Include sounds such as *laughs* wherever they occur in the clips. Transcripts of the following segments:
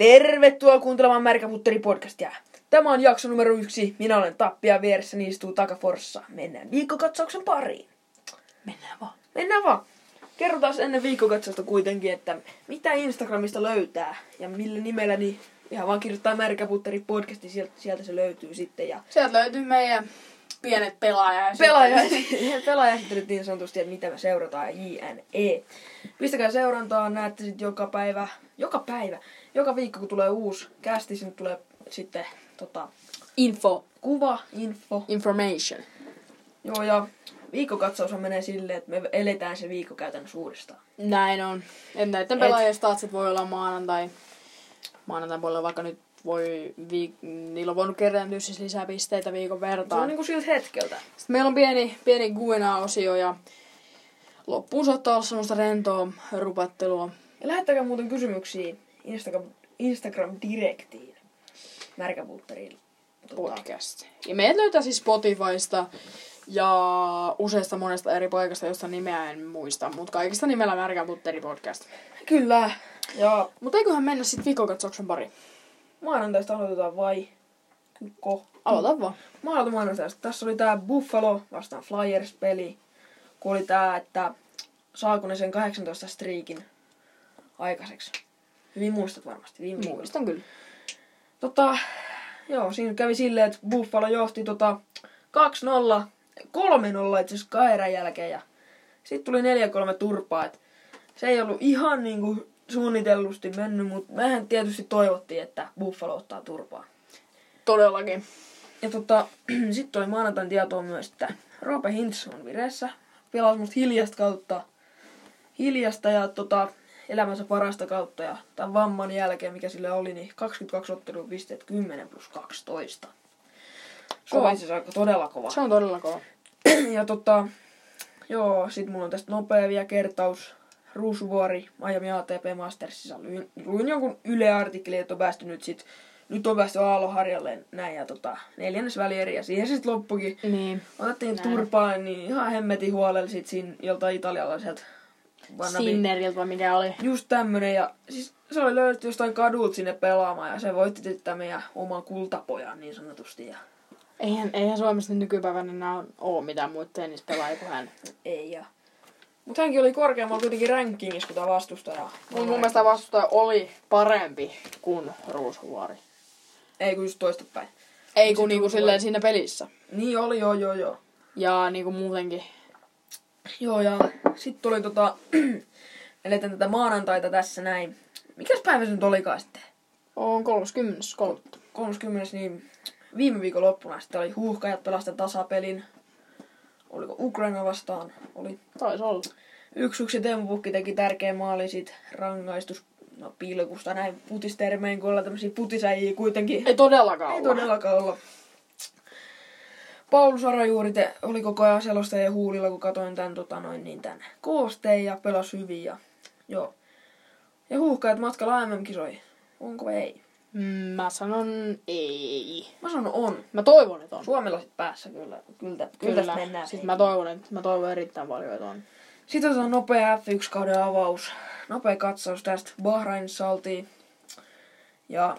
Tervetuloa kuuntelemaan Märkäputteri podcastia. Tämä on jakso numero yksi. Minä olen Tappia vieressäni istuu Takaforssa. Mennään viikkokatsauksen pariin. Mennään vaan. Mennään vaan. Kerrotaan ennen viikkokatsausta kuitenkin, että mitä Instagramista löytää ja millä nimellä, niin ihan vaan kirjoittaa Märkäputteri podcasti, sieltä, sieltä se löytyy sitten. Ja Sieltä löytyy meidän pienet pelaajat. pelaaja, pelaajaesittelyt *laughs* niin sanotusti, että mitä me seurataan JNE. Pistäkää seurantaa, näette sitten joka päivä, joka päivä, joka viikko kun tulee uusi kästi, sinne tulee sitten tota, Info. kuva, info. Information. Joo ja viikkokatsaus menee silleen, että me eletään se viikko käytännössä uudestaan. Näin on. Et näiden Et- pelaajien statsit voi olla maanantai. Maanantai puolella vaikka nyt voi, viik- niillä on voinut kerääntyä siis lisää pisteitä viikon Se on vertaan. niinku siltä hetkeltä. Sitten meillä on pieni, pieni Guena-osio ja loppuun saattaa olla semmoista rentoa rupattelua. Ja lähettäkää muuten kysymyksiä Instagram, Instagram-direktiin. Märkäputteriin. Tota, podcast. Ja meidät löytää siis Spotifysta ja useasta monesta eri paikasta, josta nimeä en muista, mutta kaikista nimellä Märkän Putteri podcast. Kyllä. Ja Mutta eiköhän mennä sitten viikokatsauksen pari. maanantaista aloitetaan vai? Ko? Aloita vaan. Mä aloitan maanantaista. Tässä oli tää Buffalo vastaan Flyers-peli. Kun oli tää, että saako ne sen 18 striikin aikaiseksi. Hyvin muistat varmasti. Viime viikolla. Muistan kyllä. Tota, joo, siinä kävi silleen, että Buffalo johti tota 2-0, 3-0 itse asiassa jälkeen ja sitten tuli 4-3 turpaa. Et se ei ollut ihan niinku suunnitellusti mennyt, mutta mehän tietysti toivottiin, että Buffalo ottaa turpaa. Todellakin. Ja tota, *clears throat* sitten oli maanantain tietoa myös, että Roope Hintz on vireessä. Pelasi musta hiljasta kautta. Hiljasta ja tota, elämänsä parasta kautta. Ja tämän vamman jälkeen, mikä sille oli, niin 22 ottelua pisteet 10 plus 12. Se Kova. on asiassa aika todella kova. Se on todella kova. *clears throat* ja tota, joo, sit mulla on tästä nopea vielä kertaus. Ruusuvuori, Miami ATP Mastersissa. Luin, luin jonkun Yle-artikkeli, että on päästy nyt sit, nyt on päästy Aaloharjalle näin ja tota, neljännes välieri ja siihen se sit loppukin. Niin. Otettiin Näin. turpaan, niin ihan hemmetin huolella sit siinä joltain italialaiselta vannabi- Sinneriltä vai mikä oli. Just tämmönen ja siis se oli löydetty jostain kadulta sinne pelaamaan ja se voitti sitten meidän oman kultapojan niin sanotusti ja Eihän, eihän Suomessa nykypäivänä enää ole mitään muita tennispelaajia kuin hän. ei ja mutta hänkin oli korkeammalla kuitenkin rankingissa kuin tämä vastustaja. Mun, mun mielestä vastustaja oli parempi kuin Ruusuvuori. Ei kun just toistepäin. Ei kun niinku silleen siinä pelissä. Niin oli, joo, joo, joo. Ja niinku muutenkin. Joo, ja sitten tuli tota, *clears throat* eletään tätä maanantaita tässä näin. Mikäs päivä se nyt olikaan sitten? On 30. 30. 30. niin viime viikon loppuna sitten oli huuhkajat pelasta tasapelin. Oliko Ukraina vastaan? Oli Taisi olla. yksi yksi Teemu Pukki teki tärkeä maali sit rangaistus no, pilkusta näin putistermein, kun ollaan tämmösiä putisäjiä kuitenkin. Ei todellakaan Ei olla. todellakaan olla. Paulu Sarajuuri te, oli koko ajan selostajien huulilla, kun katsoin tämän, tota, noin, niin tämän koosteen ja pelasi hyvin. Ja, joo. ja huuhkajat matkalla MM-kisoihin. Onko vai ei? Mm, mä sanon ei. Mä sanon on. Mä toivon, että on. Suomella sit päässä kyllä. Kyllä, kyllä, kyllä mennään. Siis mä toivon, että mä toivon erittäin paljon, että on. Sitten otetaan nopea F1-kauden avaus. Nopea katsaus tästä. Bahrainissa oltiin. Ja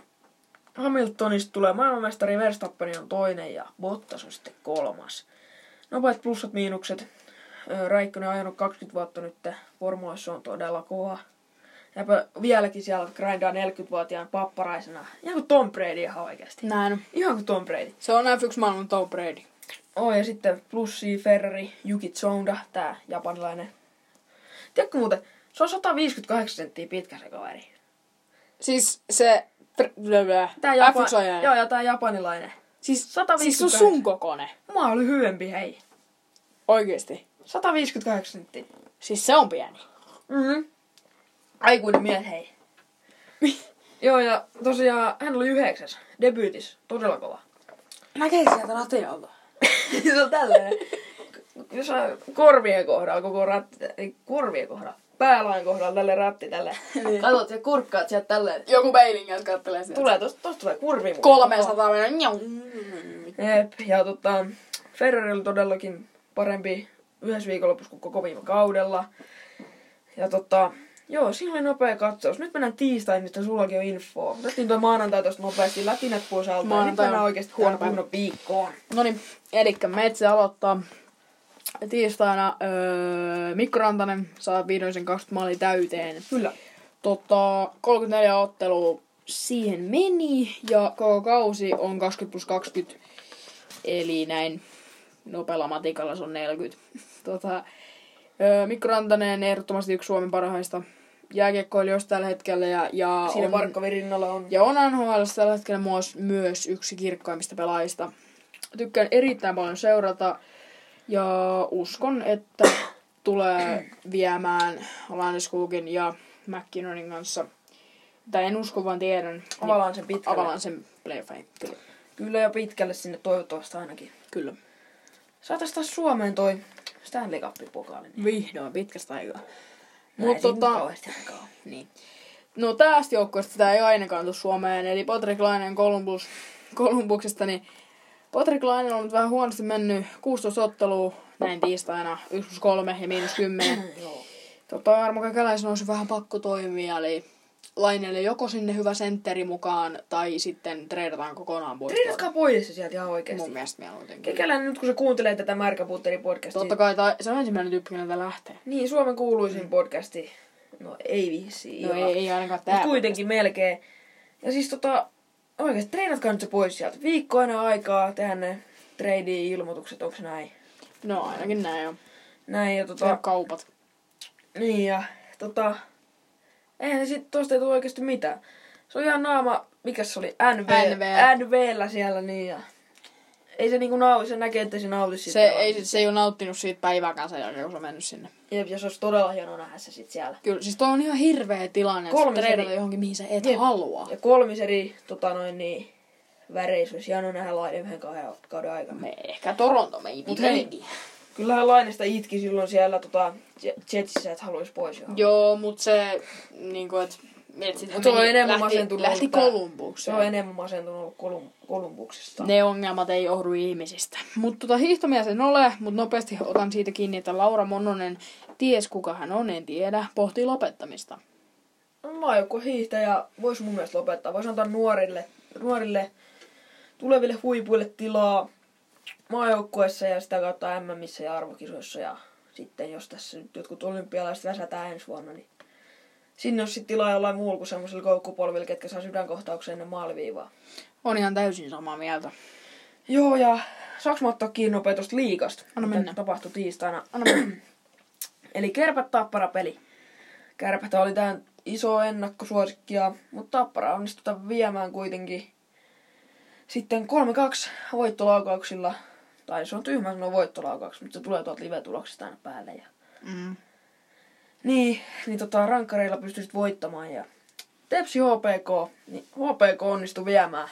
Hamiltonista tulee maailmanmestari, Verstappen on toinen ja Bottas on sitten kolmas. Nopeat plussat, miinukset. Räikkönen on ajanut 20 vuotta nyt. Formuloissa on todella kova. Ja vieläkin siellä grindaa 40-vuotiaan papparaisena. Ihan kuin Tom Brady ihan oikeasti. Näin. Ihan kuin Tom Brady. Se on F1 maailman Tom Brady. Oh, ja sitten plussi Ferrari, Yuki Tsunoda, tää japanilainen. Tiedätkö muuten, se on 158 senttiä pitkä se kaveri. Siis se... Tää F1 ajaja. Joo, ja tää japanilainen. Siis, 158. siis se on sun kokone. Mä oli hyvempi, hei. Oikeesti. 158 senttiä. Siis se on pieni. Mm-hmm. Aikuinen mies, hei. *laughs* Joo, ja tosiaan hän oli yhdeksäs. Debyytis. Todella kova. Näkee sieltä ratialta. *laughs* se on tällainen. Jos on korvien kohdalla koko ratti, ei korvien kohdalla, päälain kohdalla tälle ratti tälle. *laughs* Niin. Katsot ja kurkkaat sieltä tälleen. Joku peilingät kattelee sieltä. Tulee, tosta, tosta tulee kurvi. muuten. 300 mennä. Jep, ja tota, Ferrari oli todellakin parempi yhdessä viikonlopussa kuin koko viime kaudella. Ja tota, Joo, siinä oli nopea katsaus. Nyt mennään tiistain, mistä sullakin on info. Otettiin toi maanantai tosta nopeasti lätinät pois alta. ja Nyt Maanantai mennään on oikeesti huono kunnon viikkoon. No niin, eli Metsä aloittaa tiistaina. Öö, Mikko Rantanen saa vihdoin sen 20 maalia täyteen. Kyllä. Tota, 34 ottelua siihen meni ja koko kausi on 20 plus 20. Eli näin nopealla matikalla se on 40. *laughs* Tota, öö, Mikko Rantanen ehdottomasti yksi Suomen parhaista jääkiekkoilijoista tällä hetkellä. Ja, ja Siinä on, Markkovin rinnalla on. ja on NHL tällä hetkellä myös, myös yksi kirkkaimmista pelaajista. Tykkään erittäin paljon seurata ja uskon, että tulee viemään Landeskogin ja McKinnonin kanssa. Tai en usko, vaan tiedän. Avalaan sen pitkälle. Avalaan sen playoffeihin. Kyllä. Kyllä jo pitkälle sinne toivottavasti ainakin. Kyllä. Saatais taas Suomeen toi Stanley Cup-pokaali. Niin Vihdoin pitkästä aikaa. Mutta tota, niin. No tästä joukkueesta tämä ei ainakaan tule Suomeen, eli Patrick Lainen Columbus, Columbuksesta, niin Patrick Lainen on nyt vähän huonosti mennyt 16 ottelua näin tiistaina, 1 plus 3 ja miinus 10. *clears throat* Joo. tota, Armo Kekäläisen olisi vähän pakko toimia, eli Lainelle joko sinne hyvä sentteri mukaan, tai sitten treidataan kokonaan pois. Treidatkaa pois se sieltä ihan oikeesti. Mun mielestä mieluiten. Kekäläinen nyt kun se kuuntelee tätä Märkäputteri podcastia. Totta kai, tai se on ensimmäinen tyyppi, keneltä lähtee. Niin, Suomen kuuluisin podcasti. No ei vissiin. No ei, ei ainakaan Mut tää. kuitenkin melkein. Ja siis tota, oikeesti treenatkaa nyt se pois sieltä. Viikko aina aikaa tehdä ne trade-ilmoitukset, onko näin? No ainakin näin on. Näin ja tota, kaupat. niin ja tota, eihän se sit tosta ei tule oikeesti mitään. Se on ihan naama, mikä se oli? NV, NV. NVllä siellä niin ja ei se niinku nauti, se näkee, että se nauti siitä. Se ei, se ei ole nauttinut siitä päivääkään sen jälkeen, kun se on mennyt sinne. Jep, ja se olisi todella hienoa nähdä se sit siellä. Kyllä, siis toi on ihan hirveä tilanne, että eri- johonkin, mihin sä et Jep. halua. Ja kolmis eri tota noin niin, väreissä olisi hienoa nähdä lainen yhden kahden kauden aikana. Me ehkä Toronto, maybe. Mut hei, Kyllähän Lainesta itki silloin siellä tota, Je- Jetsissä, että haluaisi pois johon. Joo, mut se, niinku, et, et sit Mut se on enemmän lähti, masentunut lähti Kolumbukseen. Se on enemmän masentunut Kolum, Kolumbuksesta. Ne ongelmat ei johdu ihmisistä. Mutta tota, hiihtomies en ole, mutta nopeasti otan siitä kiinni, että Laura Mononen, ties kuka hän on, en tiedä, pohtii lopettamista. Maajoukkue hiihtäjä voisi mun mielestä lopettaa. Voisi antaa nuorille, nuorille tuleville huipuille tilaa maajoukkueessa ja sitä kautta MMissä ja arvokisoissa. Ja sitten jos tässä nyt jotkut olympialaiset väsätään ensi vuonna, niin sinne olisi sitten tilaa jollain muulla kuin semmoisilla koukkupolvilla, ketkä saa sydänkohtauksen ennen maaliviivaa. On ihan täysin samaa mieltä. Joo, ja saaks mä ottaa kiinni nopea tosta liikasta? Anna mitä mennä. tapahtui tiistaina. *clears throat* Anna mennä. *clears throat* Eli Kärpät Tappara peli. Kärpät oli tämän iso ennakkosuosikkia, mutta Tappara onnistui tämän viemään kuitenkin sitten 3-2 voittolaukauksilla. Tai se on tyhmä sanoa voittolaukauksia, mutta se tulee tuolta live-tuloksesta aina päälle. Ja... Mm. Niin, niin tota, rankkareilla pystyisit voittamaan. Ja Tepsi HPK, niin HPK onnistui viemään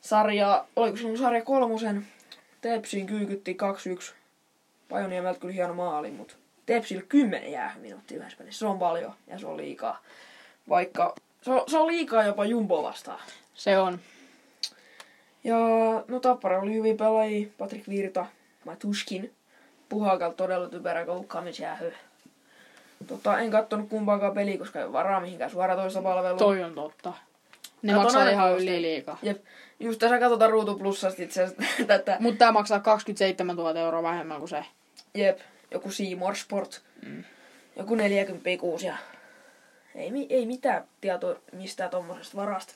sarjaa, oliko se sarja kolmosen, Tepsiin kyykytti 2-1. Pajoniemeltä kyllä hieno maali, mutta Tepsille 10 jää minuuttia yhdessä pelissä. Se on paljon ja se on liikaa. Vaikka se on, se on liikaa jopa Jumbo vastaan. Se on. Ja no Tappara oli hyvin pelaajia. Patrik Virta, Matuskin. Puhakal todella typerä koukkaamisjäähy. Tota, en kattonut kumpaakaan peliä, koska ei ole varaa mihinkään suoraan toista palvelua. Toi on totta. Ne Katon maksaa ihan yli liikaa. Jep. Just tässä katsotaan Ruutu Plussasta itse asiassa *laughs* tätä. Mutta tää maksaa 27 000 euroa vähemmän kuin se. Jep. Joku Seymour Sport. Mm. Joku 40 kuusi ja ei, ei mitään tietoa mistään tommosesta varasta.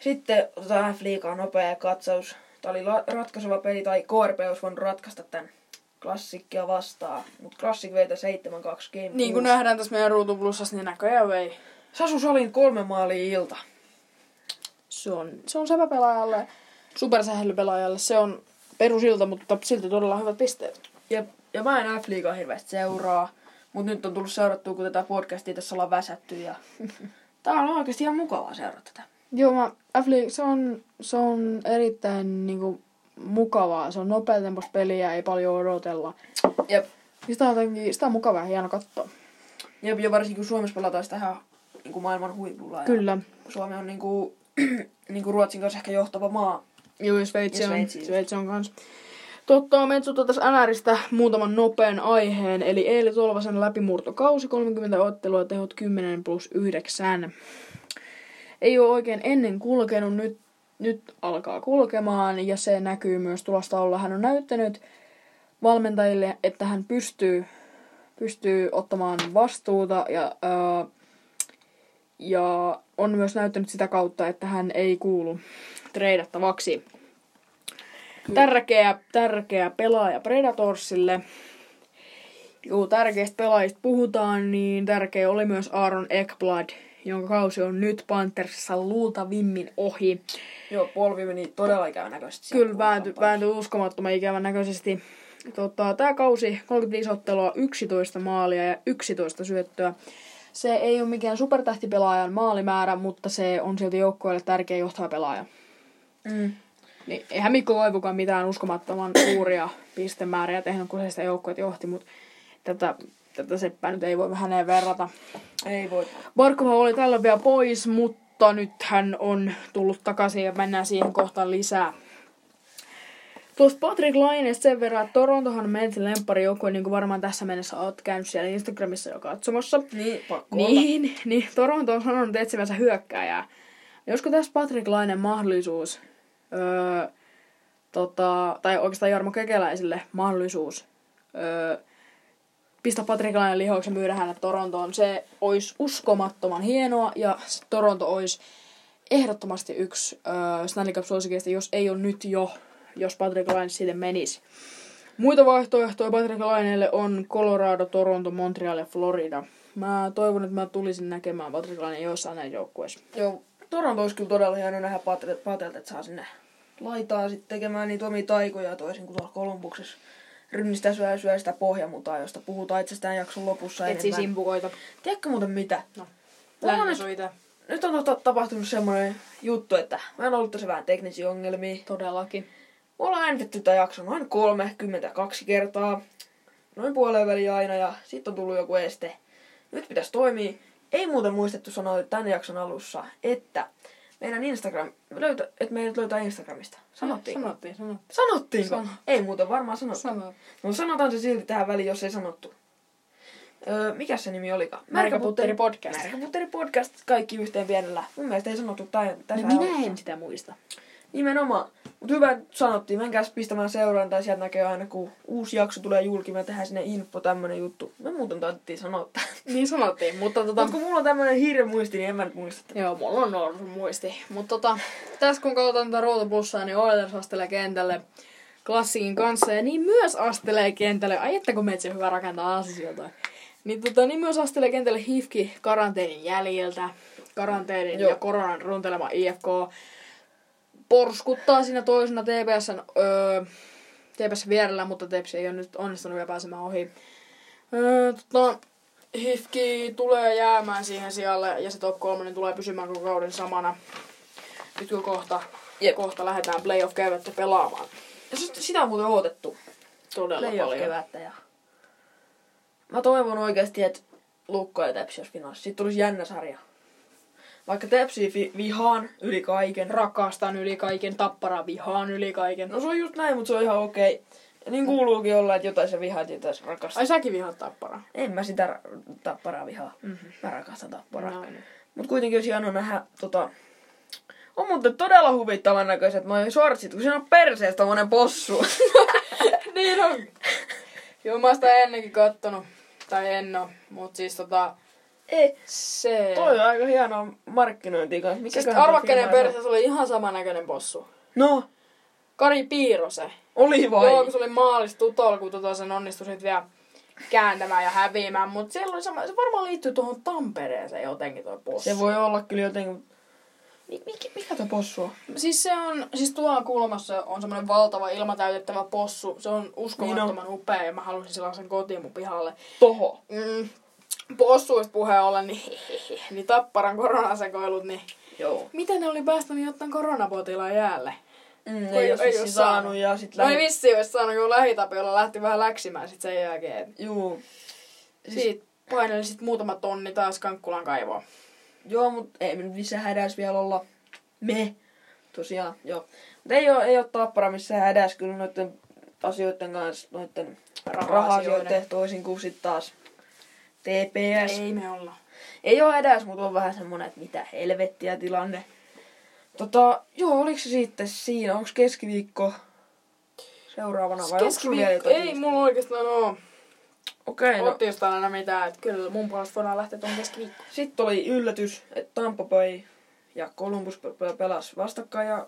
Sitten otetaan F-liigaa nopea katsaus. Tämä oli la- ratkaiseva peli, tai KRP olisi voinut ratkaista tämän klassikkia vastaan. Mutta klassik vei 7-2 game Niin kuin nähdään tässä meidän Ruutu Plusassa, niin näköjään vei. Sasu Salin kolme maalia ilta. Se on, se on säpäpelaajalle, supersähelypelaajalle. Se on perusilta, mutta silti todella hyvät pisteet. Ja, ja mä en F-liigaa hirveästi seuraa. Mutta nyt on tullut seurattua, kun tätä podcastia tässä ollaan väsätty. Ja... *laughs* Tää on oikeasti ihan mukavaa seurata tätä. Joo, mä, F-League, se on, se on erittäin niinku, mukavaa. Se on nopeatempoista peliä, ei paljon odotella. Jep. Ja Sitä on, jotenkin, sitä on mukavaa ja hieno katsoa. Jep, ja varsinkin kun Suomessa pelataan sitä ihan niin kuin maailman huipulla. Kyllä. Suomi on niin kuin, *clears throat* niin kuin Ruotsin kanssa ehkä johtava maa. Joo, ja Sveitsi Ja on, Sveitsi on kans. Totta, Metsuta tässä NRistä muutaman nopean aiheen, eli Eeli Tolvasen läpimurtokausi, 30 ottelua, tehot 10 plus 9. Ei ole oikein ennen kulkenut, nyt, nyt alkaa kulkemaan, ja se näkyy myös tulosta olla. Hän on näyttänyt valmentajille, että hän pystyy, pystyy ottamaan vastuuta, ja, ää, ja on myös näyttänyt sitä kautta, että hän ei kuulu treidattavaksi. Tärkeä, tärkeä pelaaja Predatorsille. Kun tärkeistä pelaajista puhutaan, niin tärkeä oli myös Aaron Ekblad, jonka kausi on nyt Panthersissa luultavimmin ohi. Joo, polvi meni todella ikävän näköisesti. Kyllä vääntyi väänty uskomattoman ikävän näköisesti. Tota, tämä kausi 35 ottelua, 11 maalia ja 11 syöttöä. Se ei ole mikään supertähtipelaajan maalimäärä, mutta se on silti joukkueelle tärkeä johtava pelaaja. Mm. Niin, eihän Mikko Koivukaan mitään uskomattoman suuria pistemääriä tehnyt, kun se sitä joukkueet johti, mutta tätä, tätä seppää nyt ei voi häneen verrata. Ei voi. Barkova oli tällä vielä pois, mutta nyt hän on tullut takaisin ja mennään siihen kohtaan lisää. Tuosta Patrick Laineesta sen verran, että Torontohan on meidän lemppari joukkue, niin kuin varmaan tässä mennessä oot käynyt siellä Instagramissa jo katsomassa. Niin, pakko olla. Niin, niin Toronto on sanonut etsivänsä hyökkääjää. Josko tässä Patrick Lainen mahdollisuus, öö, tota, tai oikeastaan Jarmo Kekeläisille mahdollisuus öö, pistää Patrick Lainen lihoiksi ja myydä hänet Torontoon, se olisi uskomattoman hienoa ja Toronto olisi ehdottomasti yksi öö, Stanley Cup-suosikeista, jos ei ole nyt jo, jos Patrick Laine siitä menisi. Muita vaihtoehtoja Patrick Laineelle on Colorado, Toronto, Montreal ja Florida. Mä toivon, että mä tulisin näkemään Patrick Laine joissain näissä joukkueissa. Joo, Toronto olisi kyllä todella hieno nähdä Patelta että saa sinne laitaa sitten tekemään niitä omia taikoja toisin kuin tuolla Kolumbuksessa. Rynnistää syö, syö sitä pohjamutaa, josta puhutaan itsestään jakson lopussa Etsi enemmän. simpukoita. Tiedätkö muuten mitä? No. Nyt, nyt on tota tapahtunut semmoinen juttu, että mä en ollut tosi vähän teknisiä ongelmia. Todellakin. Me ollaan äänitetty tämä jakso noin 32 kertaa. Noin puoleen väliin aina ja sitten on tullut joku este. Nyt pitäisi toimia. Ei muuten muistettu sanoa tämän jakson alussa, että meidän Instagram, löytä, että meidät löytää Instagramista. Sanottiin. Sanottiin, sanottiin. Sanottiinko? Sano. Ei muuten varmaan sanottu. Sanottiin. No sanotaan se silti tähän väliin, jos ei sanottu. Öö, mikä se nimi olikaan? Märkäputteri podcast. Märkäputteri podcast, kaikki yhteen pienellä. Mun mielestä ei sanottu tä- tässä No minä en sitä muista. Nimenomaan. Mutta hyvä, sanottiin. Menkääs pistämään seurantaa. Sieltä näkee aina, kun uusi jakso tulee julki. Me tehdään sinne info, tämmönen juttu. Me muuten taidettiin sanoa. Niin sanottiin, mutta tota... Mutta kun mulla on tämmönen hirveä muisti, niin en mä nyt muista. Joo, mulla on norsu muisti. Mutta tota, tässä kun katsotaan tätä routapussaa, niin Oilers astelee kentälle klassikin kanssa. Ja niin myös astelee kentälle. Ai että kun meitä hyvä rakentaa asioita. Niin, tota, niin myös astelee kentälle Hifki karanteenin jäljiltä. Karanteenin Joo. ja koronan runtelema IFK porskuttaa siinä toisena TPSn, öö, TPS vierellä, mutta TPS ei ole nyt onnistunut vielä pääsemään ohi. Öö, tota, Hifki tulee jäämään siihen sijalle ja se top 3 tulee pysymään koko kauden samana. Nyt kun kohta, Jep. kohta lähdetään playoff kevättä pelaamaan. Ja sit- sitä on muuten odotettu. Todella Playoff paljon. kevättä. Ja... Mä toivon oikeasti, että Lukko ja Tepsi olisi finaalissa. Siitä tulisi jännä sarja. Vaikka Tepsi vi- vihaan yli kaiken. Rakastan yli kaiken, tappara vihaan yli kaiken. No se on just näin, mutta se on ihan okei. Ja niin kuuluukin olla, että jotain se vihaat, jotain se rakastaa. Ai säkin vihaat tappara. En mä sitä ra- tapparaa vihaa. Mm-hmm. Mä rakastan tapparaa. No, Mut kuitenkin olisi hienoa nähdä tota... On muuten todella huvittavan näköiset noin shortsit, kun siinä on perseestä tommonen possu. *laughs* *laughs* niin on. Joo, mä oon sitä ennenkin kattonut. Tai en oo. Mut siis tota... Ei, Se... toi on aika hienoa markkinointia kanssa. Mikä Siis arva kenen perseessä oli ihan samannäköinen possu. No, Kari Piirose. oli vai? Joo, kun se oli maalissa tutolla, kun tota sen onnistui sit vielä kääntämään ja häviämään. Mutta siellä oli sama, se varmaan liittyy tuohon Tampereeseen jotenkin toi possu. Se voi olla kyllä jotenkin... Mi- Mikä, mikä tuo possu on? Siis se on, siis tuolla kulmassa on semmoinen valtava ilmatäytettävä possu. Se on uskomattoman Niin upea ja mä halusin sellaisen kotiin mun pihalle. Toho. Mm, possuista puheen ollen, niin, *laughs* niin tapparan koronasekoilut, niin Joo. miten ne oli päästänyt jotain koronapotilaan jäälle? Mm, Ei- ei, ei oo saanut saanut. ja sit No ei lähi... vissi olisi saanut, kun lähitapiolla lähti vähän läksimään sit sen jälkeen. Juu. Siitä paineli sit muutama tonni taas Kankkulan kaivoon. Joo, mut ei me nyt missään hädäs vielä olla. Me. Tosiaan, joo. Mut ei oo, ei oo tappara missään hädäs kyllä noitten asioiden kanssa, noiden Raha-asioiden. toisin kuin sitten taas TPS. Ei, me olla. Ei ole edes, mutta on vähän semmonen, että mitä helvettiä tilanne. Tota, joo, oliko se sitten siinä? Onko keskiviikko seuraavana vai Keskiviikko, ei mulla oikeastaan oo. Okei, No. no. Aina mitään, että kyllä mun puolesta voidaan lähteä tuon keskiviikko. Sitten oli yllätys, että Tampa Bay ja Columbus pe- pe- pelas vastakkain ja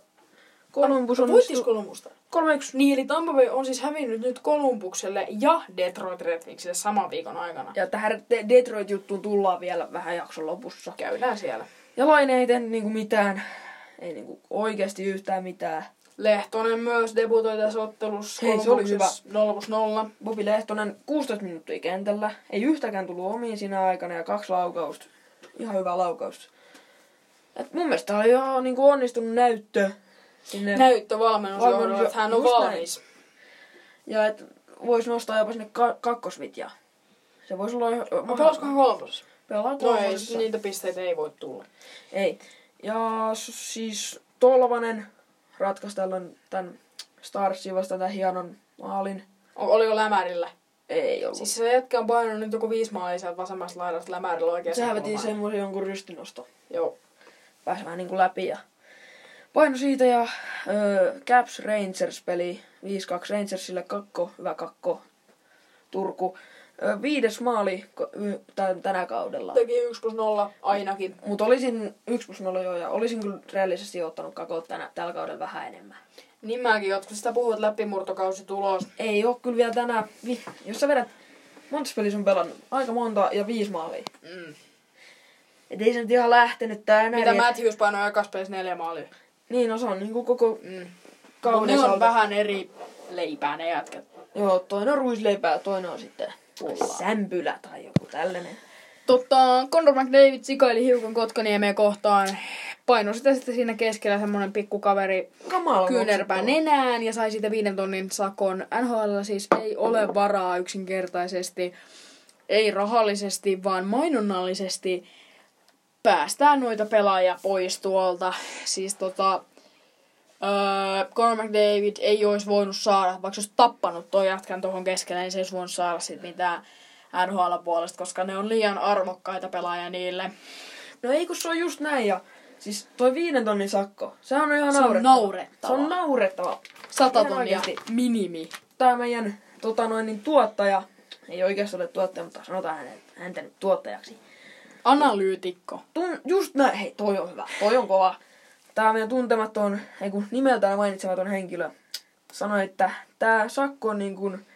Columbus on Voittis Kolumbusta? 3-1. Niin, eli Tampa Bay on siis hävinnyt nyt Kolumbukselle ja Detroit Red Wingsille saman viikon aikana. Ja tähän De- Detroit-juttuun tullaan vielä vähän jakson lopussa. Käydään siellä. Ja Laine ei tehnyt niinku mitään, ei niinku oikeasti yhtään mitään. Lehtonen myös debutoi tässä ottelussa. Hei, se oli hyvä. 0 plus 0. Bobby Lehtonen 16 minuuttia kentällä, ei yhtäkään tullut omiin siinä aikana ja kaksi laukausta. Ihan hyvä laukaus. Et mun mielestä oli jo niinku onnistunut näyttö sinne. Näyttövalmennus Valmennus, johdolla, että hän on just näin. valmis. Ja et vois nostaa jopa sinne ka- kakkosvitjaa. Se voisi olla... No pelaskohan kolmosessa? Pelaa No ei, kolmosessa. niitä pisteitä ei voi tulla. Ei. Ja siis Tolvanen ratkaisi tällöin tämän Starsin vasta tämän hienon maalin. Oliko lämärillä? Ei ollut. Siis se jätkä on painanut nyt joku viisi maalia sieltä vasemmasta laidasta lämärillä oikein. Sehän veti semmoisen jonkun rystinosto. Joo. Pääsi vähän niinku läpi ja paino siitä ja öö, Caps Rangers peli 5-2 Rangersille kakko, hyvä kakko Turku. Öö, viides maali tän- tänä kaudella. Teki 1 plus 0 ainakin. Mutta olisin 1 plus 0 jo ja olisin kyllä reellisesti ottanut kakot tänä, tällä kaudella vähän enemmän. Niin mäkin, jotka sitä puhuvat läpimurtokausi tulos. Ei oo kyllä vielä tänään, vi- jos sä vedät, monta peliä sun pelannut? Aika monta ja viisi maalia. Mm. Et ei se nyt ihan lähtenyt tänään. Mitä et- Matthews painoi ekas pelissä neljä maalia. Niin, no se on niinku koko Mm. Kauden ne on saldo. vähän eri leipää ne jätkät. Joo, toinen on ruisleipää ja toinen on sitten Pullaa. sämpylä tai joku tällainen. Totta, Conor McDavid sikaili hiukan Kotkaniemeä kohtaan. Paino sitä sitten siinä keskellä semmonen pikkukaveri Kamala kyynärpää nenään ja sai siitä viiden tonnin sakon. NHL siis ei ole varaa yksinkertaisesti, ei rahallisesti, vaan mainonnallisesti päästään noita pelaajia pois tuolta. Siis tota, öö, Conor McDavid ei olisi voinut saada, vaikka se olisi tappanut toi jätkän tuohon keskelle, niin se ei olisi voinut saada sit mitään NHL-puolesta, koska ne on liian arvokkaita pelaajia niille. No ei kun se on just näin ja siis toi viiden tonnin sakko, sehän on ihan Se on naurettava. Se on naurettava. 100 Ihan tonnia minimi. Tää meidän tota noin, niin tuottaja, ei oikeasti ole tuottaja, mutta sanotaan hänet, häntä nyt tuottajaksi. Analyytikko. Tun, just näin, hei toi on hyvä, toi on kova. Tää meidän tuntematon, ei kun nimeltään mainitsematon henkilö sanoi, että tää sakko on niin kuin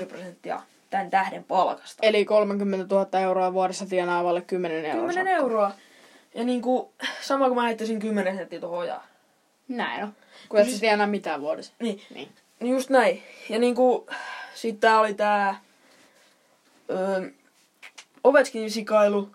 0,0036 prosenttia tämän tähden palkasta. Eli 30 000 euroa vuodessa tienaavalle 10 euroa. 10 euroa. Ja niin kuin, sama kuin mä heittäisin 10 senttiä tuohon ojaan. Näin on. Kun et sä tienaa mitään vuodessa. Niin, Niin. niin just näin. Ja niin kuin, sit tää oli tää öö, Ovechkin sikailu,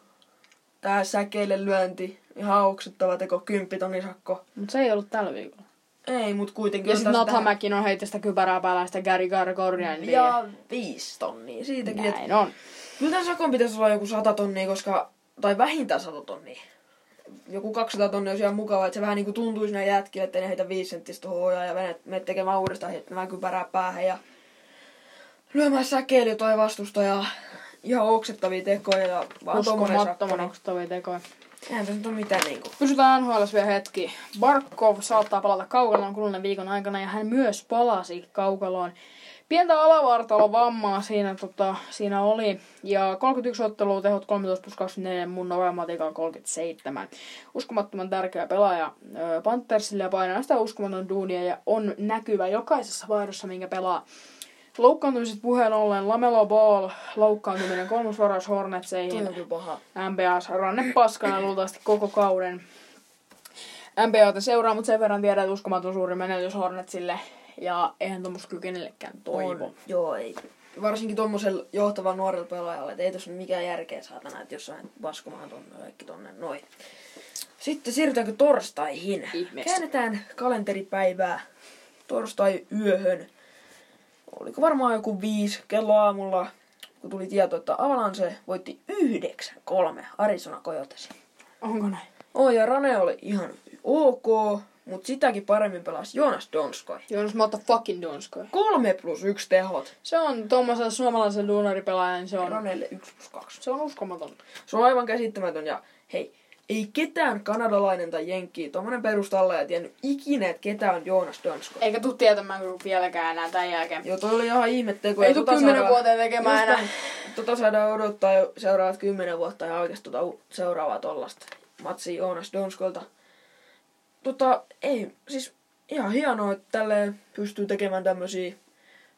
tää säkeille lyönti, ihan oksettava teko, 10 tonnin sakko. Mutta se ei ollut tällä viikolla. Ei, mut kuitenkin. Ja sitten taas Nathan tähän- Mäkin on heitti sitä kypärää päällä sitä Gary Gargorian. Ja viisi tonnia siitäkin. et Näin on. Kyllä tämän sakon pitäisi olla joku 100 tonnia, koska, tai vähintään 100 tonnia. Joku 200 tonnia olisi ihan mukava, että se vähän niinku tuntuisi näin jätkille, että ne heitä 5 senttistä tuohon ojaan ja menet, menet tekemään uudestaan heittämään kypärää päähän ja lyömään säkeily toi vastustaja. Ihan oksettavia tekoja ja vaan. Uskomattoman niin oksettavia tekoja. Eihän se nyt ole mitään niinku. Pysytään NHL vielä hetki. Barkov saattaa palata kaukaloon kuluneen viikon aikana ja hän myös palasi kaukaloon. Pientä alavartalon vammaa siinä, tota, siinä oli. Ja 31 ottelua, tehot 13 plus 24, mun novematikalla 37. Uskomattoman tärkeä pelaaja Panthersille ja painaa sitä uskomaton duunia ja on näkyvä jokaisessa vaihdossa, minkä pelaa. Loukkaantumiset puheen ollen Lamelo Ball, loukkaantuminen kolmosvaraus Toi Hornetseihin. kyllä paha. MBAs ranne paskana luultavasti koko kauden. MBAta seuraa, mutta sen verran tiedän, että uskomaton suuri menetys Hornetsille. Ja eihän tuommoista kyllä kenellekään toivo. On. Joo, ei. Varsinkin tuommoisella johtavan nuorella pelaajalla, että ei tuossa mikään järkeä saatana, että jos sä lähdet paskomaan tonne kaikki tonne noin. Sitten siirrytäänkö torstaihin? Ihmeessä. Käännetään kalenteripäivää torstai yöhön. Oliko varmaan joku viisi kello aamulla, kun tuli tieto, että Avalanche voitti 9-3 Arizona Coyotesin. Onko näin? Oh, ja Rane oli ihan ok, Mutta sitäkin paremmin pelasi Joonas Donskoi. Joonas Motherfucking Donskoi. 3 plus 1 tehot. Se on tuommoisella suomalaisen duunaripelaajan, se on, Ranelle 1 plus 2. se on uskomaton. Se on aivan käsittämätön ja hei, ei ketään kanadalainen tai jenkki, tommonen perustalle ja tiennyt ikinä, että ketä on Joonas Donskoi. Eikä tuu tietämään vieläkään enää tämän jälkeen. Joo, toi oli ihan ihmetteko. Ei tuu kymmenen vuoteen tekemään enää. Tota saadaan odottaa jo seuraavat kymmenen vuotta ja oikeasti tota seuraavaa tollasta matsia Joonas Donskolta. Tota, ei, siis ihan hienoa, että tälleen pystyy tekemään tämmösiä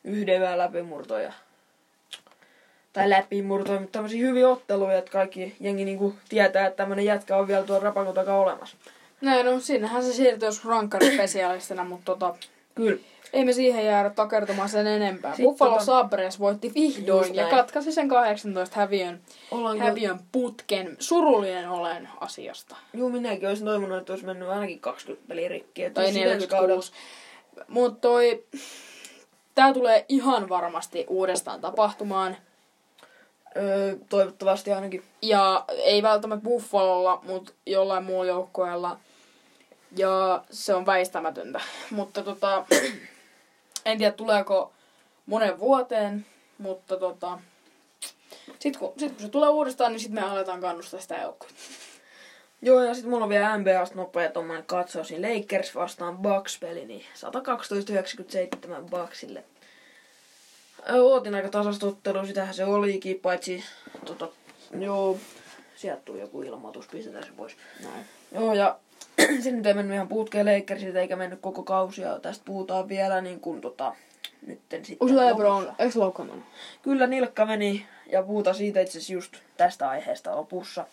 yhden yön läpimurtoja. Tai läpimurtoja, mutta tämmösiä hyviä otteluja, että kaikki jengi niinku tietää, että tämmönen jätkä on vielä tuolla rapakon takaa olemassa. Näin, no sinnehän se siirtyi jos rankkarispesialistina, *coughs* mutta tota, Kyllä. ei me siihen jäädä takertumaan sen enempää. Sitten Buffalo tota- Sabres voitti vihdoin ja katkaisi sen 18 häviön, Ollaan kyllä- häviön putken. Surullinen olen asiasta. Juu, minäkin olisin toivonut, että olisi mennyt ainakin 20 peliä rikki. että Tai olisi ensi kaudella- 46. Mutta toi... Tää tulee ihan varmasti uudestaan tapahtumaan. Öö, toivottavasti ainakin. Ja ei välttämättä Buffalolla, mutta jollain muulla joukkueella. Ja se on väistämätöntä. *laughs* Mutta tota, *clears throat* en tiedä tuleeko monen vuoteen, mutta tota, sit kun, sit kun se tulee uudestaan, niin sitten me aletaan kannustaa sitä joukkuetta. *laughs* Joo, ja sitten mulla on vielä NBAsta nopea tommonen katsaus, niin Lakers vastaan Bucks-peli, niin 112-97 Bucksille. Ootin aika tasasta ottelua, sitähän se olikin, paitsi tota, joo, sieltä tuli joku ilmoitus, pistetään se pois. Näin. Joo, ja *clears throat* se nyt ei mennyt ihan putkeen Lakersilta, eikä mennyt koko kausia, tästä puhutaan vielä niin kuin tota, nytten sitten. Lopussa. LeBron, eikö loukkaantunut? Kyllä nilkka meni ja puhutaan siitä itse asiassa just tästä aiheesta lopussa.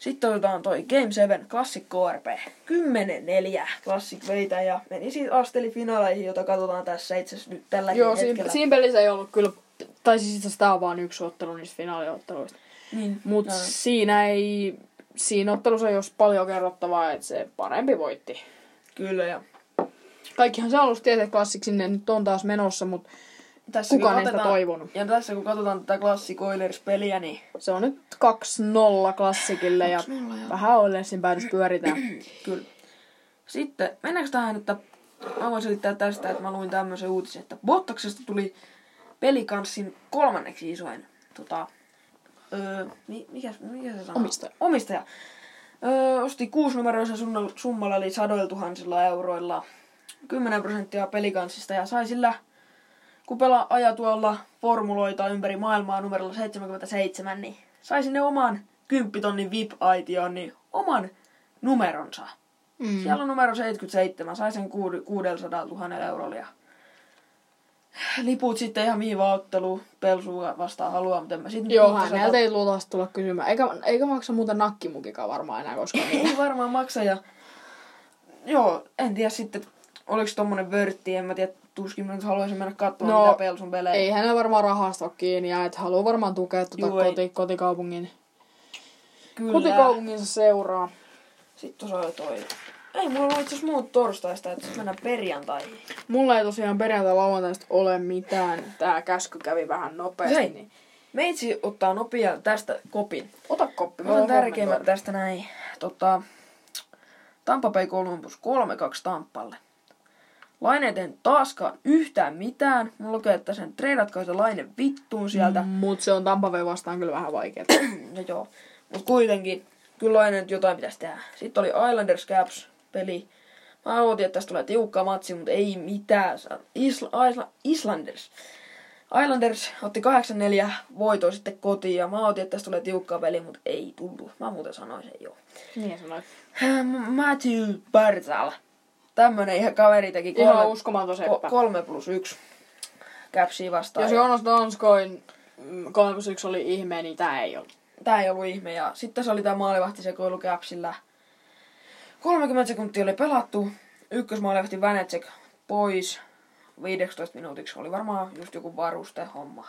Sitten otetaan toi Game 7 Classic KRP. 10-4 Classic veitä ja meni siitä astelifinaaleihin, jota katsotaan tässä itse asiassa nyt tälläkin Joo, hetkellä. siinä, siinä pelissä ei ollut kyllä, tai siis tää on vaan yksi ottelu niistä finaaliotteluista. Niin, Mutta siinä ei, siinä ottelussa ei olisi paljon kerrottavaa, että se parempi voitti. Kyllä ja Kaikkihan se alussa tiesi, että klassik sinne nyt on taas menossa, mutta tässä kukaan ei sitä toivonut. Ja tässä kun katsotaan tätä Classic Oilers-peliä, niin Se on nyt 2-0 klassikille ja 2-0, joo. vähän Oilersin päädys pyöritään. *clears throat* Kyllä. Sitten, mennäänkö tähän, että mä voin selittää tästä, että mä luin tämmöisen uutisen, että Bottaksesta tuli pelikanssin kolmanneksi isoin, tota, öö, mi, mikä, mikä se sanoo? Omistaja. Omistaja. Öö, osti kuusinumeroisen summalla, eli sadoilla tuhansilla euroilla 10 prosenttia pelikanssista ja sai sillä, kun pelaa ajatuolla formuloita ympäri maailmaa numerolla 77, niin sai sinne oman 10 tonnin VIP-aitioon, niin oman numeronsa. Mm. Siellä on numero 77, sai sen kuud- 600 000 eurolla ja liput sitten ihan mihin vaan otteluun Pelsua vastaan haluaa, mutta en mä sitten Joo, häneltä ei luultavasti tulla kysymään. Eikä, eikä maksa muuten nakkimukikaan varmaan enää koskaan. *laughs* ei varmaan maksa ja joo, en tiedä sitten, oliko tommonen vörtti, en mä tiedä, tuskin mä nyt haluaisin mennä katsomaan No, mitä Pelsun pelejä. ei hänellä varmaan rahasta ole kiinni ja että haluaa varmaan tukea tuota Juu, ei. koti, kotikaupungin, Kyllä. kotikaupunginsa seuraa. Sitten tuossa oli toi. Ei mulla ollut itse muut torstaista, että mennään perjantaihin. Mulla ei tosiaan perjantai lauantaista ole mitään. Tää käsky kävi vähän nopeasti. Hei. Niin. Meitsi ottaa nopea tästä kopin. Ota koppi. Mä otan tärkeimmät tästä näin. Tota, Tampa Bay Columbus 3-2 Tampalle. Laine ei tehnyt taaskaan yhtään mitään. Mulla lukee, että sen treidatkaa se laine vittuun sieltä. Mm, mut se on Tampa Bay vastaan kyllä vähän vaikeaa. *clears throat* Ja joo. Mut kuitenkin, kyllä laine nyt jotain pitäisi tehdä. Sitten oli Islanders Caps peli. Mä ootin, että tästä tulee tiukka matsi, mutta ei mitään. Isla, Isla, Islanders. Islanders otti 8-4 voitoa sitten kotiin ja mä ootin, että tästä tulee tiukka peli, mutta ei tullut. Mä muuten sanoin sen joo. niin sanoit. Matthew Bartal. Tämmönen ihan kaveri teki Ihan kolme, uskomaton ko, seppä. kolme plus yksi käpsiä vastaan. Jos Jonas Donskoin 3 plus 1 oli ihme, niin tää ei ole. Tää ei ollut ihme. Ja sitten se oli tää maalivahtisekoilu käpsillä. 30 sekuntia oli pelattu. Ykkösmaalivahti Vanecek pois 15 minuutiksi. Oli varmaan just joku varuste homma.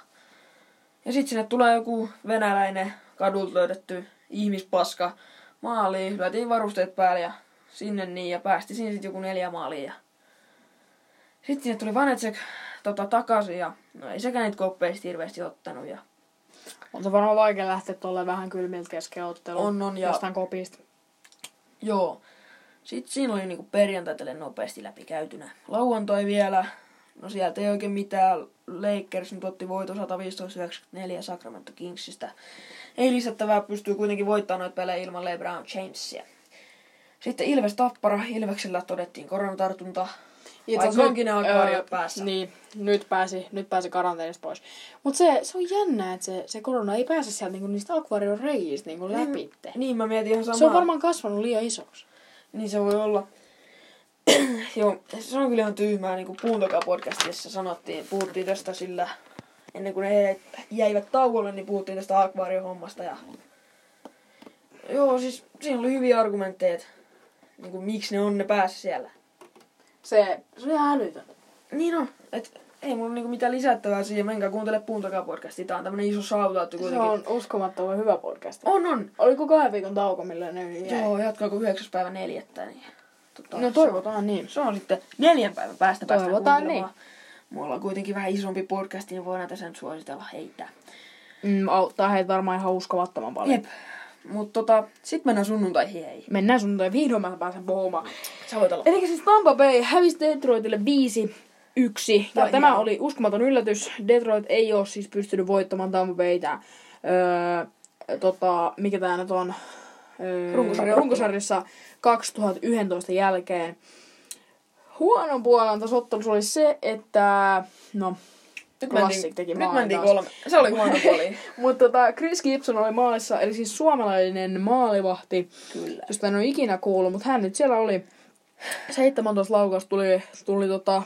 Ja sitten sinne tulee joku venäläinen kadulta löydetty ihmispaska maaliin. Lyötiin varusteet päälle ja sinne niin ja päästi siinä sitten joku neljä maalia. Ja... Sitten sinne tuli Vanecek tota, takaisin ja no ei sekään niitä koppeista hirveästi ottanut. Ja On se varmaan vaikea lähteä tuolle vähän kylmiltä kesken otteluun. On, on, ja- Jostain kopista. Joo. Sitten siinä oli niinku perjantai tälle nopeasti läpi käytynä. Lauantai vielä, no sieltä ei oikein mitään. Lakers nyt otti voito 115-94 Sacramento Kingsistä. Ei lisättävää, pystyy kuitenkin voittamaan noita pelejä ilman LeBron Jamesia. Sitten Ilves Tappara. Ilveksellä todettiin koronatartunta. Vaikka onkin ne akvaario päässä. Niin, nyt pääsi, nyt pääsi karanteenista pois. Mutta se, se on jännä, että se, se korona ei pääse sieltä niinku niistä akvaarion reiistä niinku läpitte. Niin, mä mietin ihan samaa. Se on varmaan kasvanut liian isoksi. Niin se voi olla. *clears throat* Joo, se on kyllä ihan tyhmää, niin kuin Puuntokaa podcastissa sanottiin, puhuttiin tästä sillä, ennen kuin ne jäivät tauolle, niin puhuttiin tästä akvaariohommasta ja... Joo, siis siinä oli hyviä argumentteja, että niin kuin, miksi ne on ne päässä siellä. Se, se on ihan älytön. Niin on, että ei mulla niinku mitään lisättävää siihen, menkää kuuntele Puuntokaa podcastia, tää on tämmönen iso shoutout Se kuitenkin. on uskomattoman hyvä podcast. on, on. Oliko kahden viikon tauko, millä ne jäi? Joo, jatkaako 9. päivä neljättä, niin... Tota, No toivotaan niin. Se on sitten neljän päivän päästä päästään Toivotaan kuuntelemaan. Mulla on kuitenkin vähän isompi podcast, niin voidaan tässä nyt suositella heitä. Mm, auttaa heitä varmaan ihan uskomattoman paljon. Jep. Mutta tota, sit mennään sunnuntaihin hei. Mennään sunnuntai vihdoin mä pääsen puhumaan. Sä voit olla. Eli siis Tampa Bay hävisi Detroitille 5 yksi. Ja tämä oli uskomaton yllätys. Detroit ei ole siis pystynyt voittamaan Tampa Baytä. Öö, tota, mikä tää nyt on? Öö, Runkosarja- runkosarjassa 2011 jälkeen. Huonon puolen tässä ottelussa oli se, että no, Nyt Classic teki nyt maalin mentiin kolme. Se oli *laughs* huono puoli. Mutta tota, Chris Gibson oli maalissa, eli siis suomalainen maalivahti, Kyllä. josta en ole ikinä kuullut, mutta hän nyt siellä oli 17 laukausta tuli, tuli, tota,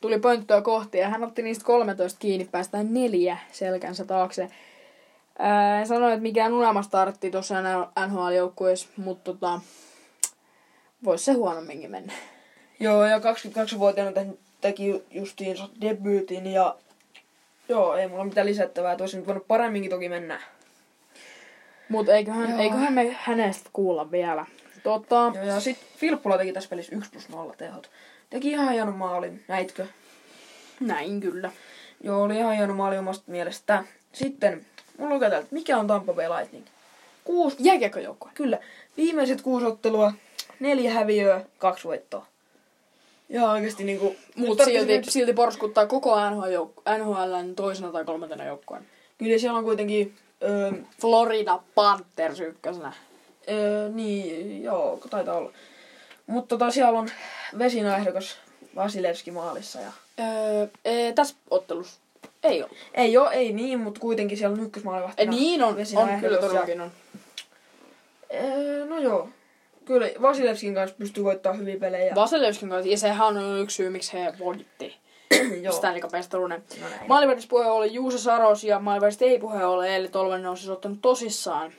tuli pönttöä kohti ja hän otti niistä 13 kiinni päästään neljä selkänsä taakse. Ää, en sano, että mikään unelma startti tuossa NHL-joukkueessa, mutta tota, voisi se huonomminkin mennä. Joo, ja 22-vuotiaana te- teki justiin debyytin ja... Joo, ei mulla mitään lisättävää. Toisin nyt voinut paremminkin toki mennä. Mutta eiköhän, Joo. eiköhän me hänestä kuulla vielä. Tota, Joo, ja sit Filppula teki tässä pelissä 1 plus 0 tehot. Teki ihan hieno maalin, näitkö? näin kyllä. Joo, oli ihan hieno maali omasta mielestä. Sitten, mulla lukee täältä, mikä on Tampa Bay Lightning? Kuusi, Jääkiekkojoukkue. kyllä, viimeiset kuusi ottelua, neljä häviöä, kaksi voittoa. Ja oikeesti niinku... Nyt silti, tarvitsisi- silti porskuttaa koko NHL, jouk- toisena tai kolmantena joukkueen. Kyllä siellä on kuitenkin... Öö, Florida Panthers ykkösenä. öö, niin, joo, taitaa olla. Mutta tota, siellä on vesinaehdokas Vasilevski maalissa. Ja... Öö, ee, tässä ottelussa ei ole. Ei oo, ei niin, mutta kuitenkin siellä on ykkösmaalivahtina. Ei, niin on, on kyllä ja- todellakin on. Öö, no joo. Kyllä Vasilevskin kanssa pystyy voittamaan hyviä pelejä. Vasilevskin kanssa, ja sehän on yksi syy, miksi he voitti joo. Stanley Cup mestaruuden. No puhe oli Juuso Saros ja maalivahdissa ei puhe ole Eeli Tolvanen on siis ottanut tosissaan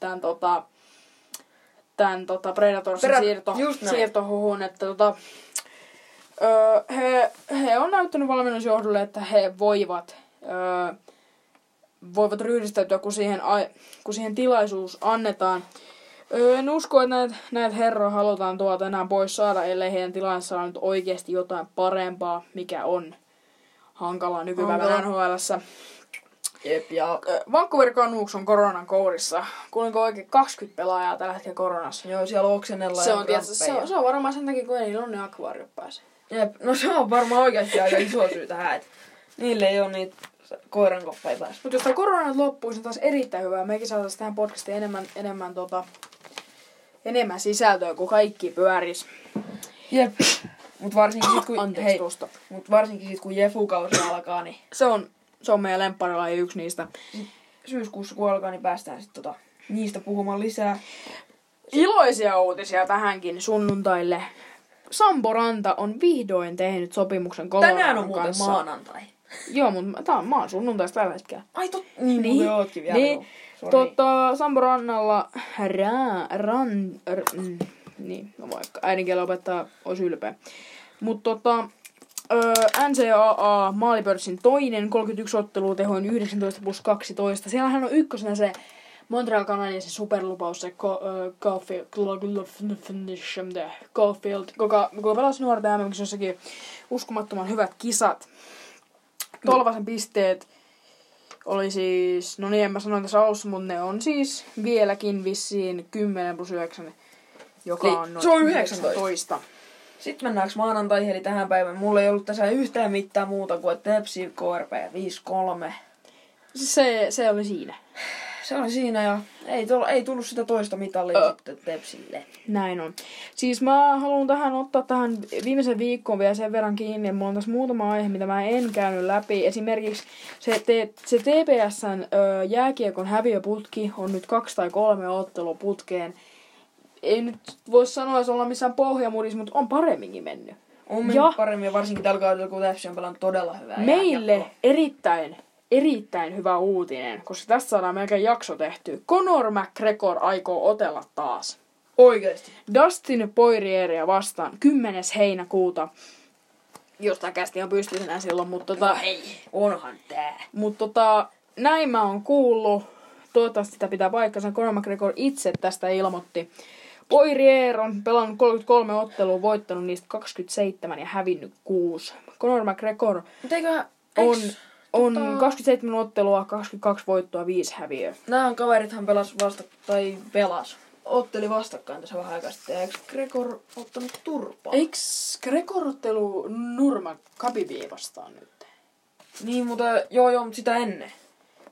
tämän tota, tämän tota Predatorsin Perä- siirto, siirtohuhun, että tota, öö, he, he on näyttänyt valmennusjohdolle, että he voivat öö, voivat ryhdistäytyä, kun siihen, kun siihen tilaisuus annetaan. Öö, en usko, että näitä, näitä herroja halutaan tuolta enää pois saada, ellei heidän tilannessaan nyt oikeasti jotain parempaa, mikä on hankalaa nykypäivänä Hankala. NHLssä. Jep, ja Öö, Vancouver Canucks on koronan kourissa. Kuinka oikein 20 pelaajaa tällä hetkellä koronassa. joo, siellä oksennella Se ja on, tietysti, se, on, se on varmaan sen takia, kun ei niillä on ne akvaariot pääse. Jep, no se on varmaan oikeasti aika iso syy tähän, että niille ei ole niitä koiran koppeja päässä. Mutta jos tämä korona nyt loppuisi, niin taas erittäin hyvä. Mekin saataisiin tähän podcastiin enemmän, enemmän, tota, enemmän sisältöä, kun kaikki pyöris. Jep. Mut varsinkin sit, kun, *coughs* Anteeksi hei, mut varsinkin sit, kun Jefu-kausi alkaa, niin Se on, se on meidän lempparilaji yksi niistä. syyskuussa kun alkaa, niin päästään sit tota, niistä puhumaan lisää. Iloisia uutisia tähänkin sunnuntaille. Sampo Ranta on vihdoin tehnyt sopimuksen Coloradon Tänään on muuten kanssa. maanantai. Joo, mutta tää on, mä oon sunnuntaista tällä hetkellä. Ai tot, niin, Niin. ootkin vielä. Niin. Tota, Sampo Rannalla, rää, ran, r, mm, niin, no vaikka äidinkielen opettaa olisi ylpeä. Mutta tota, NCAA maalipörssin toinen 31 ottelua tehoin 19 plus 12. Siellähän on ykkösenä se Montreal superlupaus, se Go- ö, Caulfield, Caulfield, joka, joka pelasi nuorten mm jossakin uskomattoman hyvät kisat. Tolvasen pisteet oli siis, no niin en mä sanoin tässä alussa, mutta ne on siis vieläkin vissiin 10 plus 9 joka Eli on noin se on 19. 19. Sitten mennäänkö maanantaihin, eli tähän päivään. Mulla ei ollut tässä yhtään mitään muuta kuin Tepsi KRP 5-3. Se, se oli siinä. Se oli siinä ja ei, tull, ei tullut sitä toista mitallia Ö. sitten Tepsille. Näin on. Siis mä haluan tähän ottaa tähän viimeisen viikkoon vielä sen verran kiinni, että mulla on tässä muutama aihe, mitä mä en käynyt läpi. Esimerkiksi se, te, se TPSn ö, jääkiekon häviöputki on nyt kaksi tai kolme otteluputkeen. Ei nyt voi sanoa, että ollaan missään pohjamudissa, mutta on paremminkin mennyt. On mennyt Ja- paremmin ja varsinkin tällä kaudella, kun Tepsi on pelannut todella hyvää Meille jääkiekkoa. erittäin, erittäin hyvä uutinen, koska tässä saadaan melkein jakso tehty. Conor McGregor aikoo otella taas. Oikeesti. Dustin Poirieria vastaan 10. heinäkuuta. Jos tää kästi on pystyisenä silloin, mutta tota, ei, onhan tää. mut tota, näin mä oon kuullut. Toivottavasti sitä pitää paikkansa. Conor McGregor itse tästä ilmoitti. Poirier on pelannut 33 ottelua, voittanut niistä 27 ja hävinnyt 6. Conor McGregor Mutta eiköhän... on, eiks- on tota- 27 ottelua, 22 voittoa, 5 häviöä. Nämä kaverithan pelas vasta, tai pelas. Otteli vastakkain tässä vähän aikaa sitten. Eikö Gregor ottanut turpaa? Eiks Gregor ottelu Nurma Khabibia vastaan nyt? Niin, mutta joo joo, mutta sitä ennen.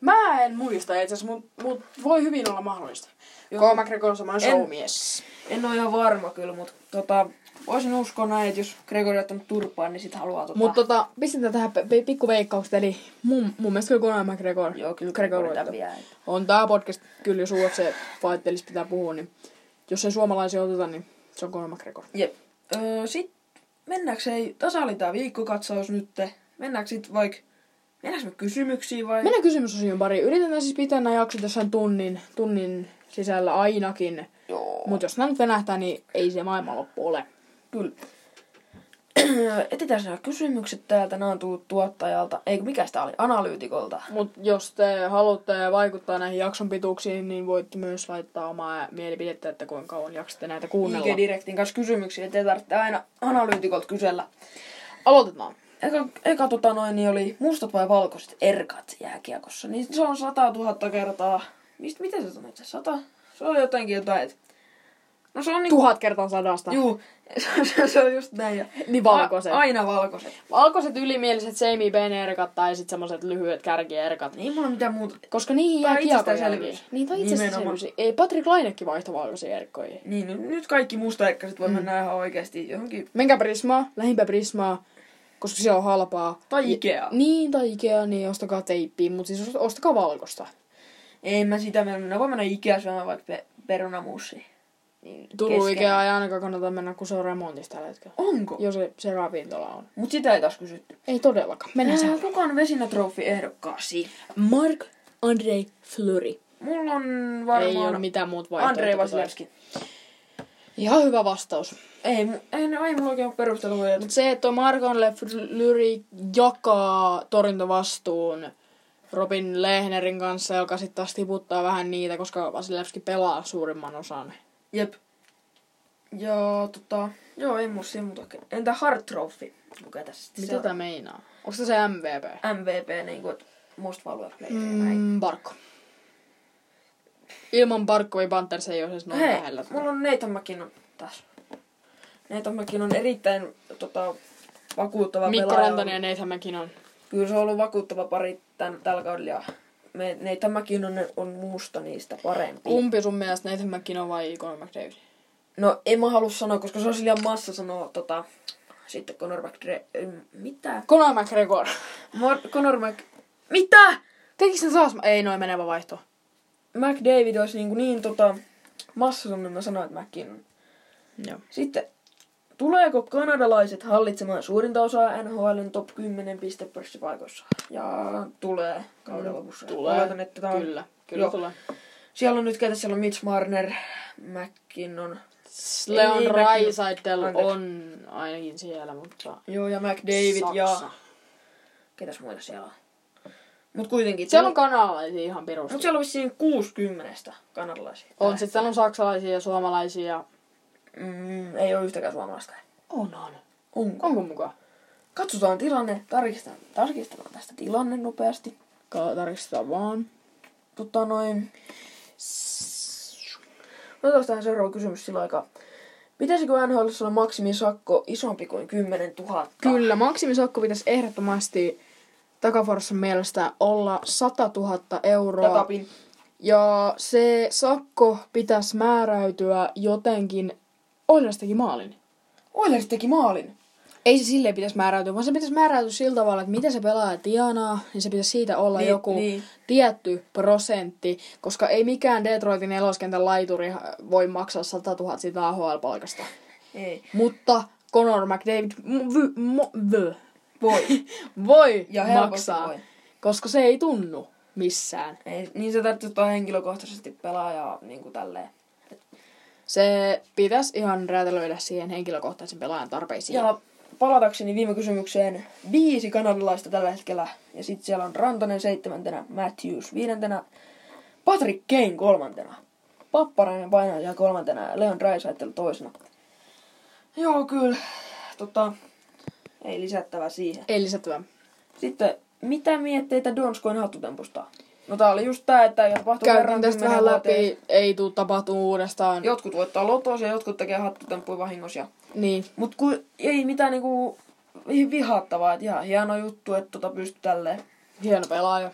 Mä en muista itse asiassa, mut, mut voi hyvin olla mahdollista. Joo. Conor McGregor on semmoinen En- showmies. En ole ihan varma kyllä, mutta tota, voisin uskoa näin, että jos Gregor on ottanut turpaa, niin sit haluaa tota... Mutta tota, pistetään tähän pe- pikku veikkaukset, eli mun, mun mielestä kyllä Conor McGregor. Joo, kyllä Gregor. On tää podcast, kyllä jos UFC Fightelis pitää puhua, niin jos ei suomalaisia oteta, niin se on Conor McGregor. Jep. Öö, sit mennäänkö ei, tasa oli tää viikkokatsaus nyt. Mennäänkö sit vaikka, mennäänkö me kysymyksiin vai? Mennään kysymysosioon pari. Yritetään siis pitää nämä jaksot jossain tunnin, tunnin sisällä ainakin. Joo. Mutta jos nämä nyt venähtää, niin ei se maailmanloppu ole. Kyllä. *clears throat* Etitään nämä kysymykset täältä. Nämä on tullut tuottajalta. Ei, mikä sitä oli? Analyytikolta. Mutta jos te haluatte vaikuttaa näihin jakson pituuksiin, niin voitte myös laittaa omaa mielipidettä, että kuinka kauan jaksatte näitä kuunnella. IG Directin kanssa kysymyksiä, ettei tarvitse aina analyytikolta kysellä. Aloitetaan. Eka, eka tota noin, niin oli mustat vai valkoiset erkat jääkiekossa. Niin se on 100 000 kertaa. Mistä, miten se sanoi? 100? Se oli jotenkin jotain, et... No se on niinku... Tuhat kertaa sadasta. Juu, *laughs* se, on just näin. Ja Niin valkoiset. A, aina valkoiset. Valkoiset ylimieliset Sami erkat tai sitten semmoset lyhyet kärkierkat. Ei mulla mitään muuta. Koska niihin jää jälkeen. Niin, tai itsestäänselvyys. Ei, Patrick Lainekin vaihtoi valkoisia erkkoja. Niin, nyt- nyt kaikki mustaerkkaset voi mennä ihan oikeesti johonkin... Menkää Prismaa, lähimpä Prismaa, koska se on halpaa. Tai Ikea. Niin, tai Ikea, niin ostakaa teippiä, mutta siis ostakaa valkoista. Ei mä sitä mennä. Ne voi mennä Ikea syömään vaikka pe- perunamuussiin. Niin, Turun kesken. Ikea ei ainakaan kannata mennä, kun se on remontissa tällä hetkellä. Onko? Jo se, se ravintola on. Mut sitä ei taas kysytty. Ei todellakaan. Mennään Ää, sen. kuka on vesinätrofi ehdokkaasi? Mark Andrei Fleury. Mulla on Ei varmaan ole mitään muuta vaihtoehtoa. Andrei Vasilevski. Ihan hyvä vastaus. Ei, mu- ei, ei mulla oikein ole perustelua. Mutta se, että toi Mark Andrei Fleury jakaa torjuntovastuun Robin Lehnerin kanssa, joka sitten taas tiputtaa vähän niitä, koska Vasilevski pelaa suurimman osan. Jep. Ja tota, joo, ei mulla siinä muuta. Entä Hart Trophy? Lukee tässä sitten Mitä tää meinaa? Onko se MVP? MVP, niin kuin, most valuable player. Mm. Barkko. Ilman Barkkoa Panthers ei ole edes noin Hei, lähellä. mulla on Nathan McKinnon tässä. Nathan McKinnon on erittäin tota, vakuuttava Mikko pelaaja. Rantanen ja Nathan McKinnon. Kyllä se on ollut vakuuttava pari tän, tällä kaudella. Me, Nathan McKinnon on muusta niistä parempi. Kumpi sun mielestä Nathan McKinnon vai Conor McDavid? No, en mä halua sanoa, koska se on liian massa sanoa tota, sitten Conor McDre... Mitä? Conor McGregor. Mor- Conor Mc... Mitä? Tekis ne taas? Ei noin menevä vaihto. McDavid olisi niin, niin tota, massa niin mä sanoin, että McKinnon. Joo. Sitten, tuleeko kanadalaiset hallitsemaan suurinta osaa NHLn top 10 pistepörssipaikoissa? Ja tulee kauden lopussa. Oletan, että tää on, Kyllä. Kyllä Joo. tulee. Siellä on nyt ketä, siellä on Mitch Marner, McKinnon. Leon Raisaitel on ainakin siellä, mutta... Joo, ja McDavid Saksa. ja... Ketäs muita siellä on? Mut kuitenkin. Siellä on kanalaisia ihan pirusti. Mut siellä on vissiin 60 kanadalaisia. On, sit siellä on saksalaisia ja suomalaisia ja... Mm, ei ole yhtäkään suomalaista. On, on. Onko? Onko mukaan? Katsotaan tilanne. Tarkistetaan, tarkistetaan tästä tilanne nopeasti. Ka- tarkistetaan vaan. Tota noin... Otetaan tähän seuraava kysymys sillä aikaa. Pitäisikö NHL olla maksimisakko isompi kuin 10 000? Kyllä, maksimisakko pitäisi ehdottomasti Takaforsan mielestä olla 100 000 euroa. Datapin. Ja se sakko pitäisi määräytyä jotenkin Oilers teki maalin. Oilers teki maalin. Ei se silleen pitäisi määräytyä, vaan se pitäisi määräytyä sillä tavalla, että mitä se pelaaja tienaa, niin se pitäisi siitä olla Niin, joku niin. tietty prosentti, koska ei mikään Detroitin neloskentän laituri voi maksaa 100 000 siitä AHL-palkasta. Ei. Mutta Conor McDavid m- v- mo- v- Voi. *laughs* voi Ja maksaa, voi. koska se ei tunnu missään. Ei, niin se ottaa henkilökohtaisesti pelaajaa niin kuin tälleen. Se pitäisi ihan räätälöidä siihen henkilökohtaisen pelaajan tarpeisiin. Ja palatakseni viime kysymykseen, viisi kanadalaista tällä hetkellä. Ja sitten siellä on Rantanen seitsemäntenä, Matthews viidentenä, Patrick Kane kolmantena, Papparainen painaja kolmantena ja Leon Draisaitl toisena. Joo, kyllä. Tota, ei lisättävä siihen. Ei lisättävä. Sitten, mitä mietteitä Donskoin hattutempusta? No tää oli just tää, että ei tapahtu Käytiin tästä vähän vuoteen. läpi, ei tuu tapahtumaan uudestaan. Jotkut voittaa lotos ja jotkut tekee hattutemppuja vahingossa. Niin. Mut kun ei mitään niinku vi- vihattavaa, että ihan hieno juttu, että tota pystyy tälleen. Hieno pelaaja.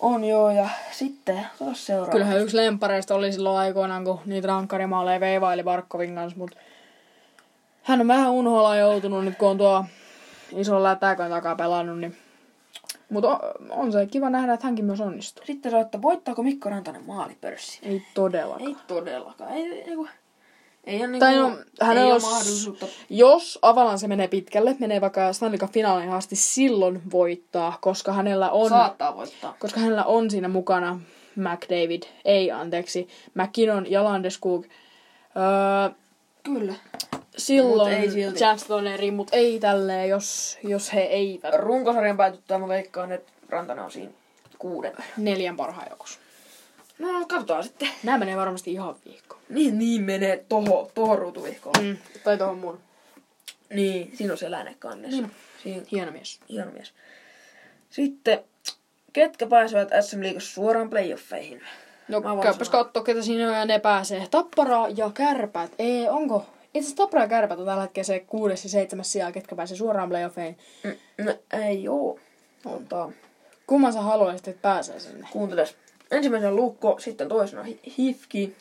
On joo, ja sitten, ota seuraava. Kyllähän yksi lempareista oli silloin aikoinaan, kun niitä rankkarimaaleja veivaili Barkovin kanssa, mutta hän on vähän unholaan joutunut nyt, kun on tuo ison lätäkön takaa pelannut, niin... Mutta on, on, se kiva nähdä, että hänkin myös onnistuu. Sitten se, että voittaako Mikko Rantanen maalipörssin? Ei todellakaan. Ei todellakaan. Ei, ei, ei, ei ole, niinku, Tai no, hänellä ei ole mahdollisuutta. Jos Avalanche menee pitkälle, menee vaikka Stanley Cup finaaliin asti, silloin voittaa, koska hänellä on... Saattaa voittaa. koska hänellä on siinä mukana McDavid, ei anteeksi, McKinnon ja Landeskog. Öö, Kyllä. Silloin Mut ei silti. Mutta ei tälleen, jos, jos he eivät Runkosarjan päätyttää mä veikkaan, että Rantanen on siinä kuuden. neljän parhaan joukossa. No, katsotaan sitten. Nämä menee varmasti ihan viikko. Niin, niin menee toho, toho ruutuvihkoon. Mm, tai tuohon mun. Niin, siinä on se läänekannes. Niin. Siinä, Hieno mies. hieno mies. Sitten, ketkä pääsevät SM Liigassa suoraan playoffeihin? No käypäs katsoa, ketä siinä on ja ne pääsee. Tappara ja Kärpät. Ei, onko? Itse asiassa Tappara ja Kärpät on tällä hetkellä se kuudes ja seitsemäs sijaa, ketkä pääsee suoraan playoffeihin. Mm, no, ei oo. Ota, Kumman sä haluaisit, että pääsee sinne? kuunteles. Ensimmäisenä Lukko, sitten toisena Hi- Hifki,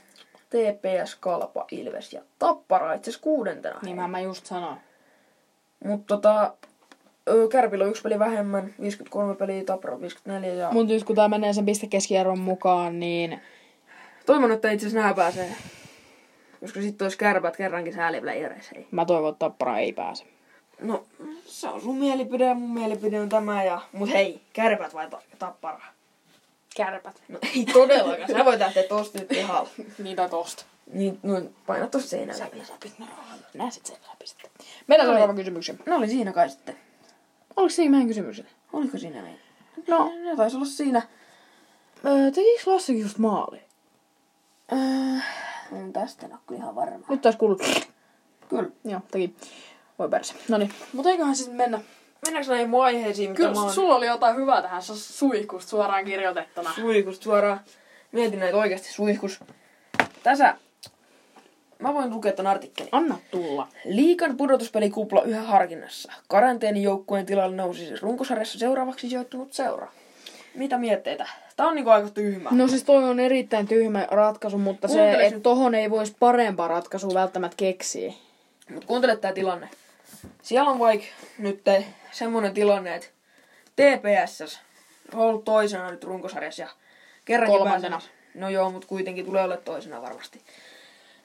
TPS, Kalpa, Ilves ja Tappara itse asiassa kuudentena. Niin mä, mä just sanoin. Mutta tota, Kärpillä on yksi peli vähemmän, 53 peliä, Tappara 54 ja... Mutta nyt kun tää menee sen pistekeskierron mukaan, niin Toivon, että itse asiassa nämä pääsee. Koska sitten olisi kärpät kerrankin sääliplayereissa. Ei. mä toivon, että Tappara ei pääse. No, se on sun mielipide ja mun mielipide on tämä. Ja... Mut hei, kärpät vai ta- tappara? Kärpät. No ei todellakaan. Sä voit lähteä tosta nyt pihalla. *laughs* Niin tai tosta. Niin, no, paina tosta seinään. Sä läpi. No, nää sit sen läpi sitten. Mennään No niin. seuraavaan kysymykseen. Ne oli siinä kai sitten. Oliko siinä meidän kysymykset? Oliko siinä näin? No, Ne taisi olla siinä. öö, tekikö Lassikin just maali? Öö, on tästä en kyllä ihan varma. Nyt taisi kuullut. Kyllä. Joo, teki. Voi perse. No niin, mutta eiköhän sitten mennä. Mennäänkö näihin mun aiheisiin, mitä Kyllä mä oon sulla oli jotain hyvää tähän suihkusta suoraan kirjoitettuna. suihkusta suoraan. Mietin näitä oikeasti suihkus. Tässä mä voin lukea tämän artikkelin. Anna tulla. Liikan pudotuspelikupla yhä harkinnassa. Karanteenijoukkueen tilalle nousi siis runkosarjassa seuraavaksi sijoittunut seura. Mitä mietteitä? Tää on niinku aika tyhmä. No siis toi on erittäin tyhmä ratkaisu, mutta se, Kuunteles että nyt. tohon ei voisi parempaa ratkaisua välttämättä keksiä. Mut kuuntele tää tilanne. Siellä on vaikka nyt semmonen tilanne, että TPS on ollut toisena nyt runkosarjassa ja kerrankin Kolmantena. päässyt- No joo, mut kuitenkin tulee olla toisena varmasti.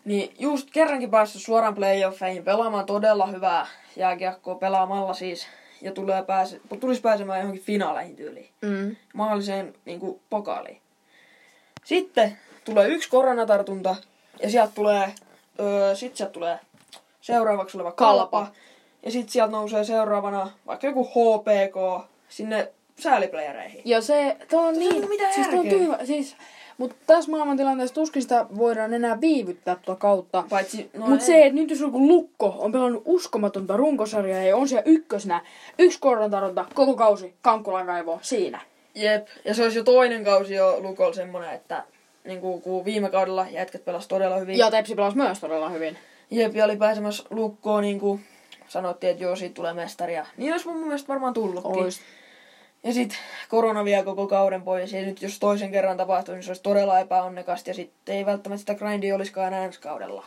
Niin just kerrankin päässyt suoraan playoffeihin pelaamaan todella hyvää jääkiekkoa pelaamalla siis. Ja tulee pääse, tulisi pääsemään johonkin finaaleihin tyyliin. Mm. mahdolliseen niin kuin, pokaaliin. Sitten tulee yksi koronatartunta ja sieltä tulee, öö, sit sieltä tulee seuraavaksi oleva kalpa. Kalpa. Ja sitten sieltä nousee seuraavana vaikka joku HPK sinne sääliplayereihin. Ja se, tuo on on niin, mitään siis tuo on tyhmä, siis, mutta tässä maailmantilanteessa tuskin sitä voidaan enää viivyttää tuota kautta. Paitsi, no Mutta se, että nyt jos joku lukko on pelannut uskomatonta runkosarjaa ja on siellä ykkösenä, yksi koronatartunta, koko kausi, Kankkulan kaivo, siinä. Jep, ja se olisi jo toinen kausi jo Lukolla semmonen, että niin kuin, kun viime kaudella jätkät pelas todella hyvin. Ja Tepsi pelasi myös todella hyvin. Jepi oli pääsemässä lukkoon, niin kuin sanottiin, että joo, siitä tulee mestaria. Niin olisi mun mielestä varmaan tullutkin. Ois. Ja sitten korona vie koko kauden pois. Ja nyt jos toisen kerran tapahtuu, niin se olisi todella epäonnekasta. Ja sitten ei välttämättä sitä grindia olisikaan enää ensi kaudella.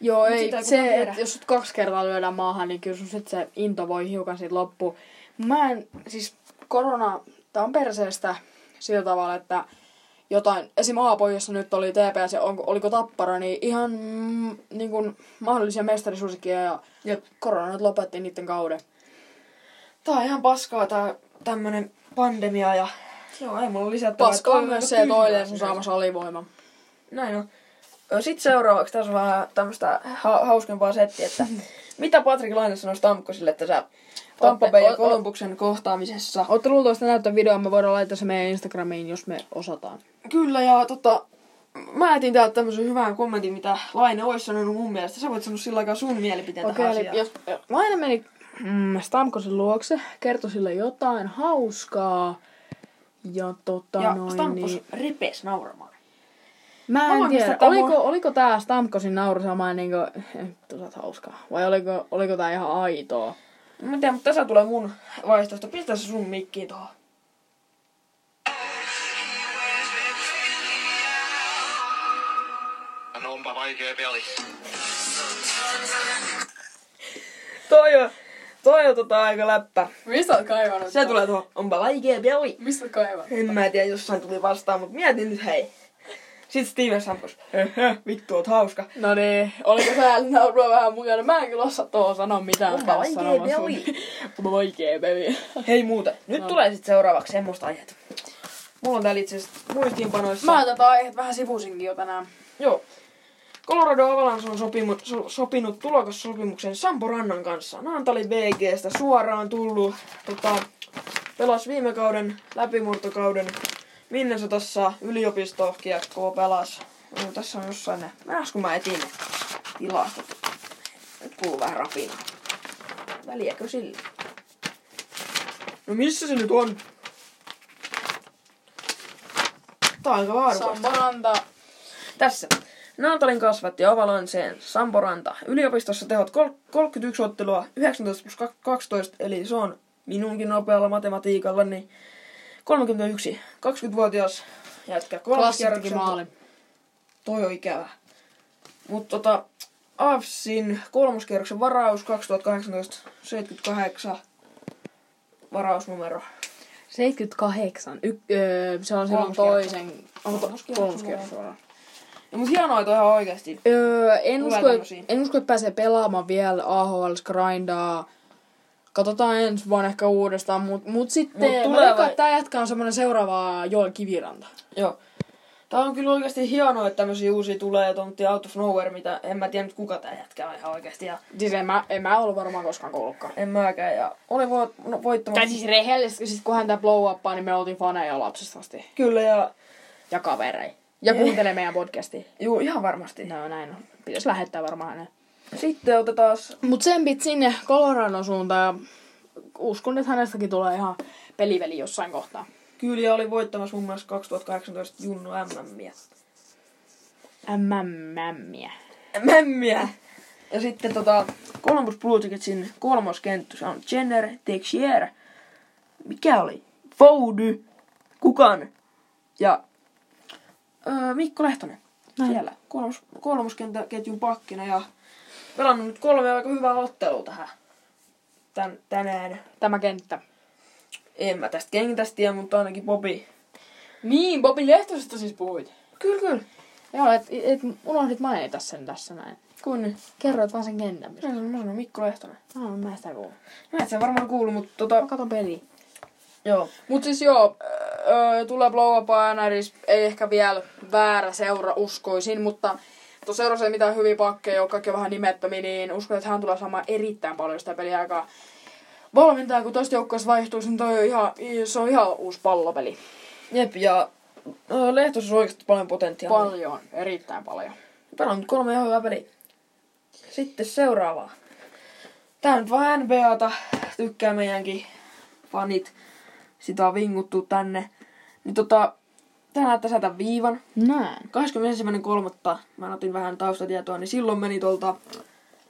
Joo, Mut ei, sitä se, että jos sut kaksi kertaa lyödään maahan, niin kyllä sun sit se into voi hiukan siitä loppu. Mä en, siis korona, tää on perseestä sillä tavalla, että jotain, esim. Aapo, jossa nyt oli TPS ja on, oliko Tappara, niin ihan mm, niin kuin, mahdollisia mestarisuosikia ja Jep. korona nyt lopetti niiden kauden. Tää on ihan paskaa tää tämmönen pandemia ja joo, ei mulla lisättävää. Paska on myös se, että Oilers on saamassa. Näin on. Sitten seuraavaksi tässä on vähän tämmöistä ha- hauskempaa settiä, että *laughs* mitä Patrick Laine sanoi Stamkosille, että sä Tampa Bay ja Columbuksen kohtaamisessa. Ootte luultavasti näyttää videoa, me voidaan laittaa se meidän Instagramiin, jos me osataan. Kyllä, ja tota, mä etin täältä tämmöisen hyvän kommentin, mitä Laine olisi sanonut mun mielestä. Sä voit sanoa sillä aikaa sun mielipiteen Okei, tähän asiaan. jos Laine meni mm, Stamkosin luokse, kertoi sille jotain hauskaa. Ja tota Ja noin, Stamkos niin... repes nauramaan. Mä en voin tiedä, oliko, mua- oliko tää Stamkosin nauru sama niinku, tu saat hauskaa. Vai oliko, oliko tää ihan aitoa? Mä en tiedä, mutta tässä tulee mun vaihtoehto. Pistä se sun mikkiin tuohon. No onpa vaikea peli. Toi on, toi on tota aika läppä. Mistä oot kaivannut? Se tulee tuohon, onpa vaikea peli. Mistä oot kaivannut? En mä tiedä, jossain tuli vastaan, mutta mietin nyt hei. Sitten Steven Sampos, vittu oot hauska. No niin, oliko sä naurua vähän mukana? Mä en kyllä osaa tuohon sanoa mitään. Onpa sanomassa. peli. Onpa vaikea peli. Hei muuten, nyt No. tulee sitten seuraavaksi semmoista aiheet. Mulla on täällä itse asiassa muistiinpanoissa. Mä tätä aihetta vähän sivusinkin jo tänään. Joo. Colorado Avalanche on sopimu, so, sopinut tulokassopimuksen Sampo Rannan kanssa. Naantali BGstä suoraan tullut. Tota, pelas viime kauden läpimurtokauden Minnesotassa yliopistokiekkoa pelas. No, tässä on jossain ne. Mennäänkö kun mä etin ne tilastot? Nyt kuuluu vähän rapina. Väliäkö sillä? No missä se nyt on? Tää on aika laadukasta. Sambaranta. Tässä. Naantalin kasvatti Avalanseen Samporanta. Yliopistossa tehot kol- 31 ottelua, 19 plus 12, eli se on minunkin nopealla matematiikalla, niin 31. 20-vuotias jätkä. Maali. Toi on ikävä. Mutta tota, AFSin kolmoskierroksen varaus 2018 78 varausnumero. 78. Y- öö, se on silloin toisen... Onko to- Kolmoskierros. kolmoskierros suoraan? Ja mut hienoa, että on ihan oikeesti. Öö, en, usko, et, en usko, että pääsee pelaamaan vielä AHL grindaa. Katsotaan ensi vuonna ehkä uudestaan, mut, mut sitten Mut tulee vai- tää jätkä on semmonen seuraava Joel Kiviranta. Joo. Tää on kyllä oikeasti hienoa, että tämmöisiä uusia tulee tontti out of nowhere, mitä en mä tiedä nyt kuka tää jätkä on ihan oikeasti. Ja Siis en mä, en mä ollut varmaan koskaan kuullutkaan. en mäkään. Ja oli vo, no, voittamassa. Tai siis rehellisesti, siis kun hän tää blow uppaa, niin me oltiin faneja lapsesta asti. Kyllä ja Ja kaverei. Ja kuuntelee meidän podcastia. juu, ihan varmasti. No näin on. Pitäis lähettää varmaan hänen. Sitten otetaan Mut tsempit sinne Coloradon suuntaan ja uskon, että hänestäkin tulee ihan peliveli jossain kohtaa. Kyliä oli voittamassa muun muassa 2018 Junnu MMiä. MMMiä. MMiä! Ja sitten tota, Columbus Blue Jacketsin kolmoskenttä, se on Jenner, Texier. Mikä oli? Foudy, Kukan ja öö, Mikko Lehtonen. Näin. Siellä kolmos, kolmoskenttäketjun pakkina ja pelannut nyt kolme aika hyvää ottelua tähän tän, tänään. Tämä kenttä. En mä tästä kentästä tiedä, mutta ainakin Bobi. Niin, Bobi Lehtosesta siis puhuit. Kyllä, kyllä. Joo, et, et unohdit mainita sen tässä näin. Nyt? Kerroit vaan sen kentän. Mä sanon, mä sanon Mikko Lehtonen. No, mä sitä kuulun. Mä et sä varmaan kuulu, mutta tota, Mä katon peliä. joo. Mut siis joo, öö, tulee blow up ei ehkä vielä väärä seura uskoisin, mutta tuossa seurassa ei mitään hyviä pakkeja ole, kaikki on vähän nimettömiä, niin uskon, että hän tulee saamaan erittäin paljon sitä peliaikaa. Valmentaja, kun toista joukkueesta vaihtuu, niin toi on ihan, se on ihan uusi pallopeli. Jep, ja ö, Lehtosessa on oikeasti paljon potentiaalia. Paljon, erittäin paljon. Pelannut kolme ihan hyvää peliä. Sitten seuraavaa. Tää nyt vaan NBAta. Tykkää meidänkin fanit. Sitä on vinguttu tänne. Niin tota, tänään tasätä viivan. Näin. 21.3. mä otin vähän taustatietoa, niin silloin meni tuolta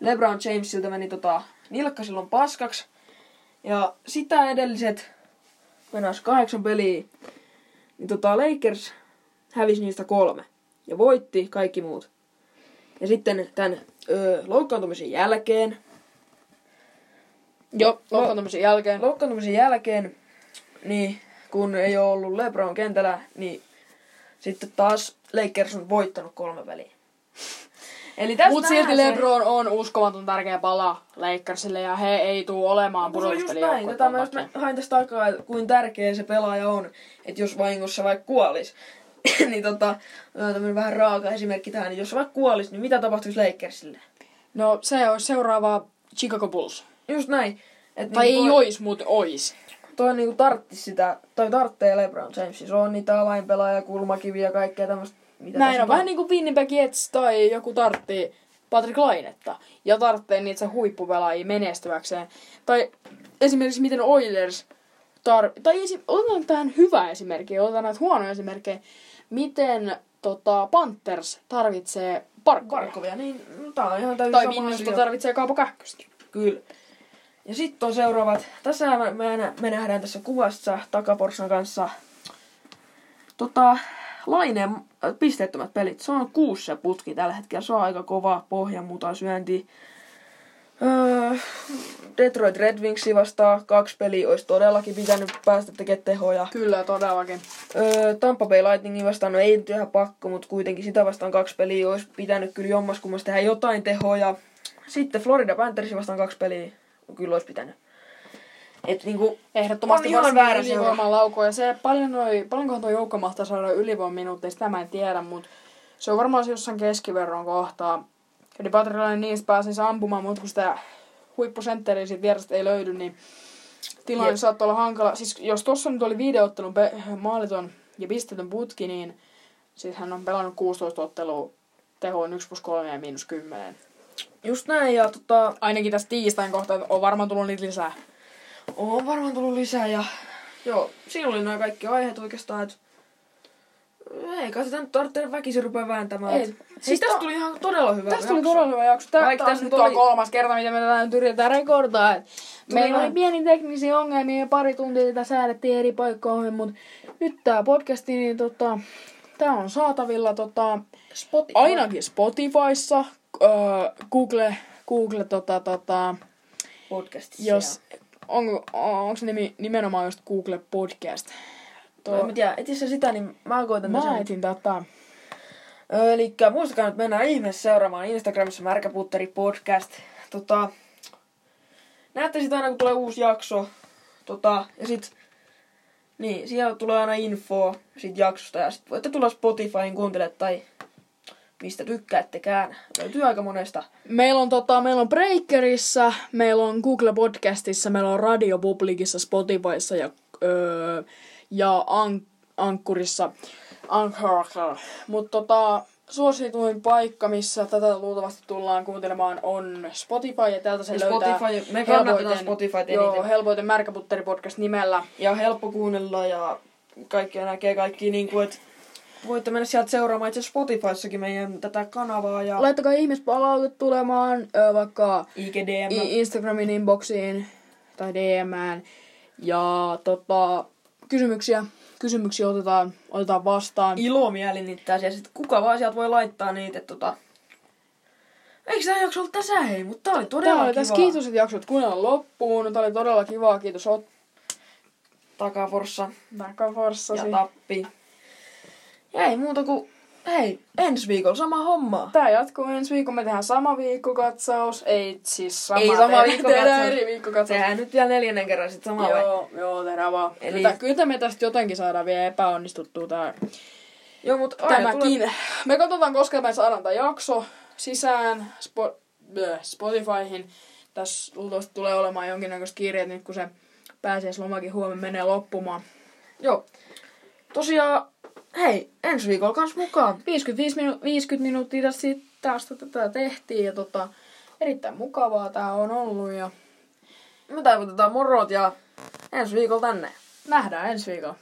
LeBron Jamesilta meni tota nilkka silloin paskaksi. Ja sitä edelliset mennäs kahdeksan peliä, niin tota Lakers hävisi niistä kolme. Ja voitti kaikki muut. Ja sitten tämän öö, loukkaantumisen jälkeen, Joo, loukkaantumisen jälkeen. loukkaantumisen jälkeen, niin kun ei ole ollut LeBron kentällä, niin sitten taas Lakers on voittanut kolme peliä. *laughs* Eli Mut silti se- LeBron on uskomaton tärkeä pala Lakersille ja he ei tuu olemaan No se on just näin. pudotuspelijoukkue. Tätä mä just hain tästä takaa, että kuin tärkeä se pelaaja on. Että jos vahingossa vaikka kuolis, *coughs* niin tota, tämmönen vähän raaka esimerkki tähän, niin jos se vaikka kuolis, niin mitä tapahtuisi Lakersille? No se olisi seuraava Chicago Bulls. Just näin. Et Tai niinku ei toi, ois, mut ois. Toi niinku tarttis sitä, tai tarttee LeBron James. Se on niitä avainpelaajia, kulmakiviä ja kaikkea tämmöistä. Mitä Näin on vähän niinku Winnipeg Jets tai joku tartti Patrick Lainetta. Ja tarttee niitä huippupelaajia menestyväkseen. Tai esimerkiksi miten Oilers tar- tai esi- otetaan tähän hyvä esimerkki, otetaan näitä huonoja esimerkkejä. Miten tota, Panthers tarvitsee parkkoja. Barkovia, niin no, tää on ihan täysin Tai Minnesota tarvitsee Kaapo Kähköstä. Kyllä. Ja sitten on seuraavat. Tässä me, me, nä- me nähdään tässä kuvassa takaporsan kanssa tota, Laineen äh, pisteettömät pelit. Se on kuusi se putki tällä hetkellä. Se on aika kova pohjanmuta syönti. Öö, Detroit Red Wingsi vastaan kaksi peliä olisi todellakin pitänyt päästä tekemään tehoja. Kyllä, todellakin. Öö, Tampa Bay Lightningin vastaan, no ei nyt ihan pakko, mutta kuitenkin sitä vastaan kaksi peliä olisi pitänyt kyllä jommaskummassa tehdä jotain tehoja. Sitten Florida Panthersin vastaan kaksi peliä, kyllä olisi pitänyt. Et niinku, Ehdottomasti On ihan väärä ylivoiman lauko. Ja se, paljon noi, paljonkohan tuo joukko mahtaa saada ylivoiman minuutteja, sitä mä en tiedä, mutta se on varmaan jossain keskiverron kohtaa. Eli Patrilainen niistä pääsisi ampumaan, mutta kun sitä huippusentteriä siitä vierestä ei löydy, niin tilanne Jep. saattaa olla hankala. Siis jos tuossa nyt oli videoottelun pe- maaliton ja pistetön putki, niin siis hän on pelannut 16 ottelua tehoon 1 plus 3 ja miinus 10. just näin, ja tota, Ainakin tässä tiistain kohtaa on varmaan tullut niitä lisää. on varmaan tullut lisää, ja joo, siinä oli nämä kaikki aiheet oikeastaan, että ei kai sitä nyt tarvitse väkisin rupea vääntämään. Ei. Et- Siis tästä tuli ihan todella hyvä Tästä tuli todella hyvä jakso. Tää, Vaikka tässä nyt nyt on oli- kolmas kerta, mitä me tätä nyt yritetään rekordaa. Et meillä oli pieni teknisiä ongelmia ja pari tuntia tätä säädettiin eri paikkoihin, mutta nyt tää podcasti, niin tota, tää on saatavilla tota, Spotify. ainakin Spotifyssa, öö, Google, Google tota, tota, podcastissa. jos, on, onko se nimi, nimenomaan just Google Podcast? ja... En mä tiedä, etis sä sitä, niin mä koitan Mä nyt. etin tätä. Eli muistakaa nyt mennä ihmeessä seuraamaan Instagramissa Märkäputteri podcast. Tota, näette sitä aina kun tulee uusi jakso. Tota, ja sit, niin, siellä tulee aina info siitä jaksosta ja sit voitte tulla Spotifyin kuuntelemaan tai mistä tykkäättekään. Löytyy aika monesta. Meillä on, tota, meillä on Breakerissa, meillä on Google Podcastissa, meillä on Radio Publicissa, Spotifyssa ja, öö, ja An- Ankkurissa. Anchor. Mutta tota, suosituin paikka, missä tätä luultavasti tullaan kuuntelemaan, on Spotify. Ja täältä se Ja löytää Spotify- me kannatetaan Spotifyta Joo, eniten. helpoiten Märkäputteri podcast nimellä. Ja helppo kuunnella ja kaikkia näkee kaikki niin kuin, että voitte mennä sieltä seuraamaan itse Spotifyssakin meidän tätä kanavaa ja Laittakaa ihmispalautet tulemaan ö, vaikka IGDM. Instagramin inboxiin tai DMään. Ja tota, kysymyksiä, kysymyksiä otetaan, otetaan vastaan. ilomielin niitä ja sit kuka vaan sieltä voi laittaa niitä, että tota... Eikö tää jakso ollut tässä hei, mutta tää oli todella Tää oli kiva. tässä kiitos, että jaksot kuunnella loppuun. Tää oli todella kivaa. Kiitos Ot Takaforssa ja Takaforssasi. Tappi. Ei muuta kuin, hei, ensi viikolla sama homma. Tää jatkuu ensi viikolla. Me tehdään sama viikkokatsaus. Ei siis sama. Ei sama viikkokatsaus. Eri viikkokatsaus. Tehdään nyt vielä neljännen kerran sit sama vai? Joo, joo, tehdään vaan. Eli- Eli... Kyllä me tästä jotenkin saadaan vielä epäonnistuttua tää Joo, mut aina tämäkin. tulee- Me katsotaan, koska me saadaan tämä jakso sisään Spo- bleh, Spotifyhin. Tässä luultavasti tulee olemaan jonkinnäköistä kiireet nyt, kun se pääsiäislomakin huomenna menee loppumaan. Joo. Tosiaan, hei, ensi viikolla kans mukaan. 55 minu- 50 minuuttia tässä taas tätä tehtiin ja tota, erittäin mukavaa tää on ollut ja Me taivutetaan morot ja ensi viikolla tänne. nähdään ensi viikolla.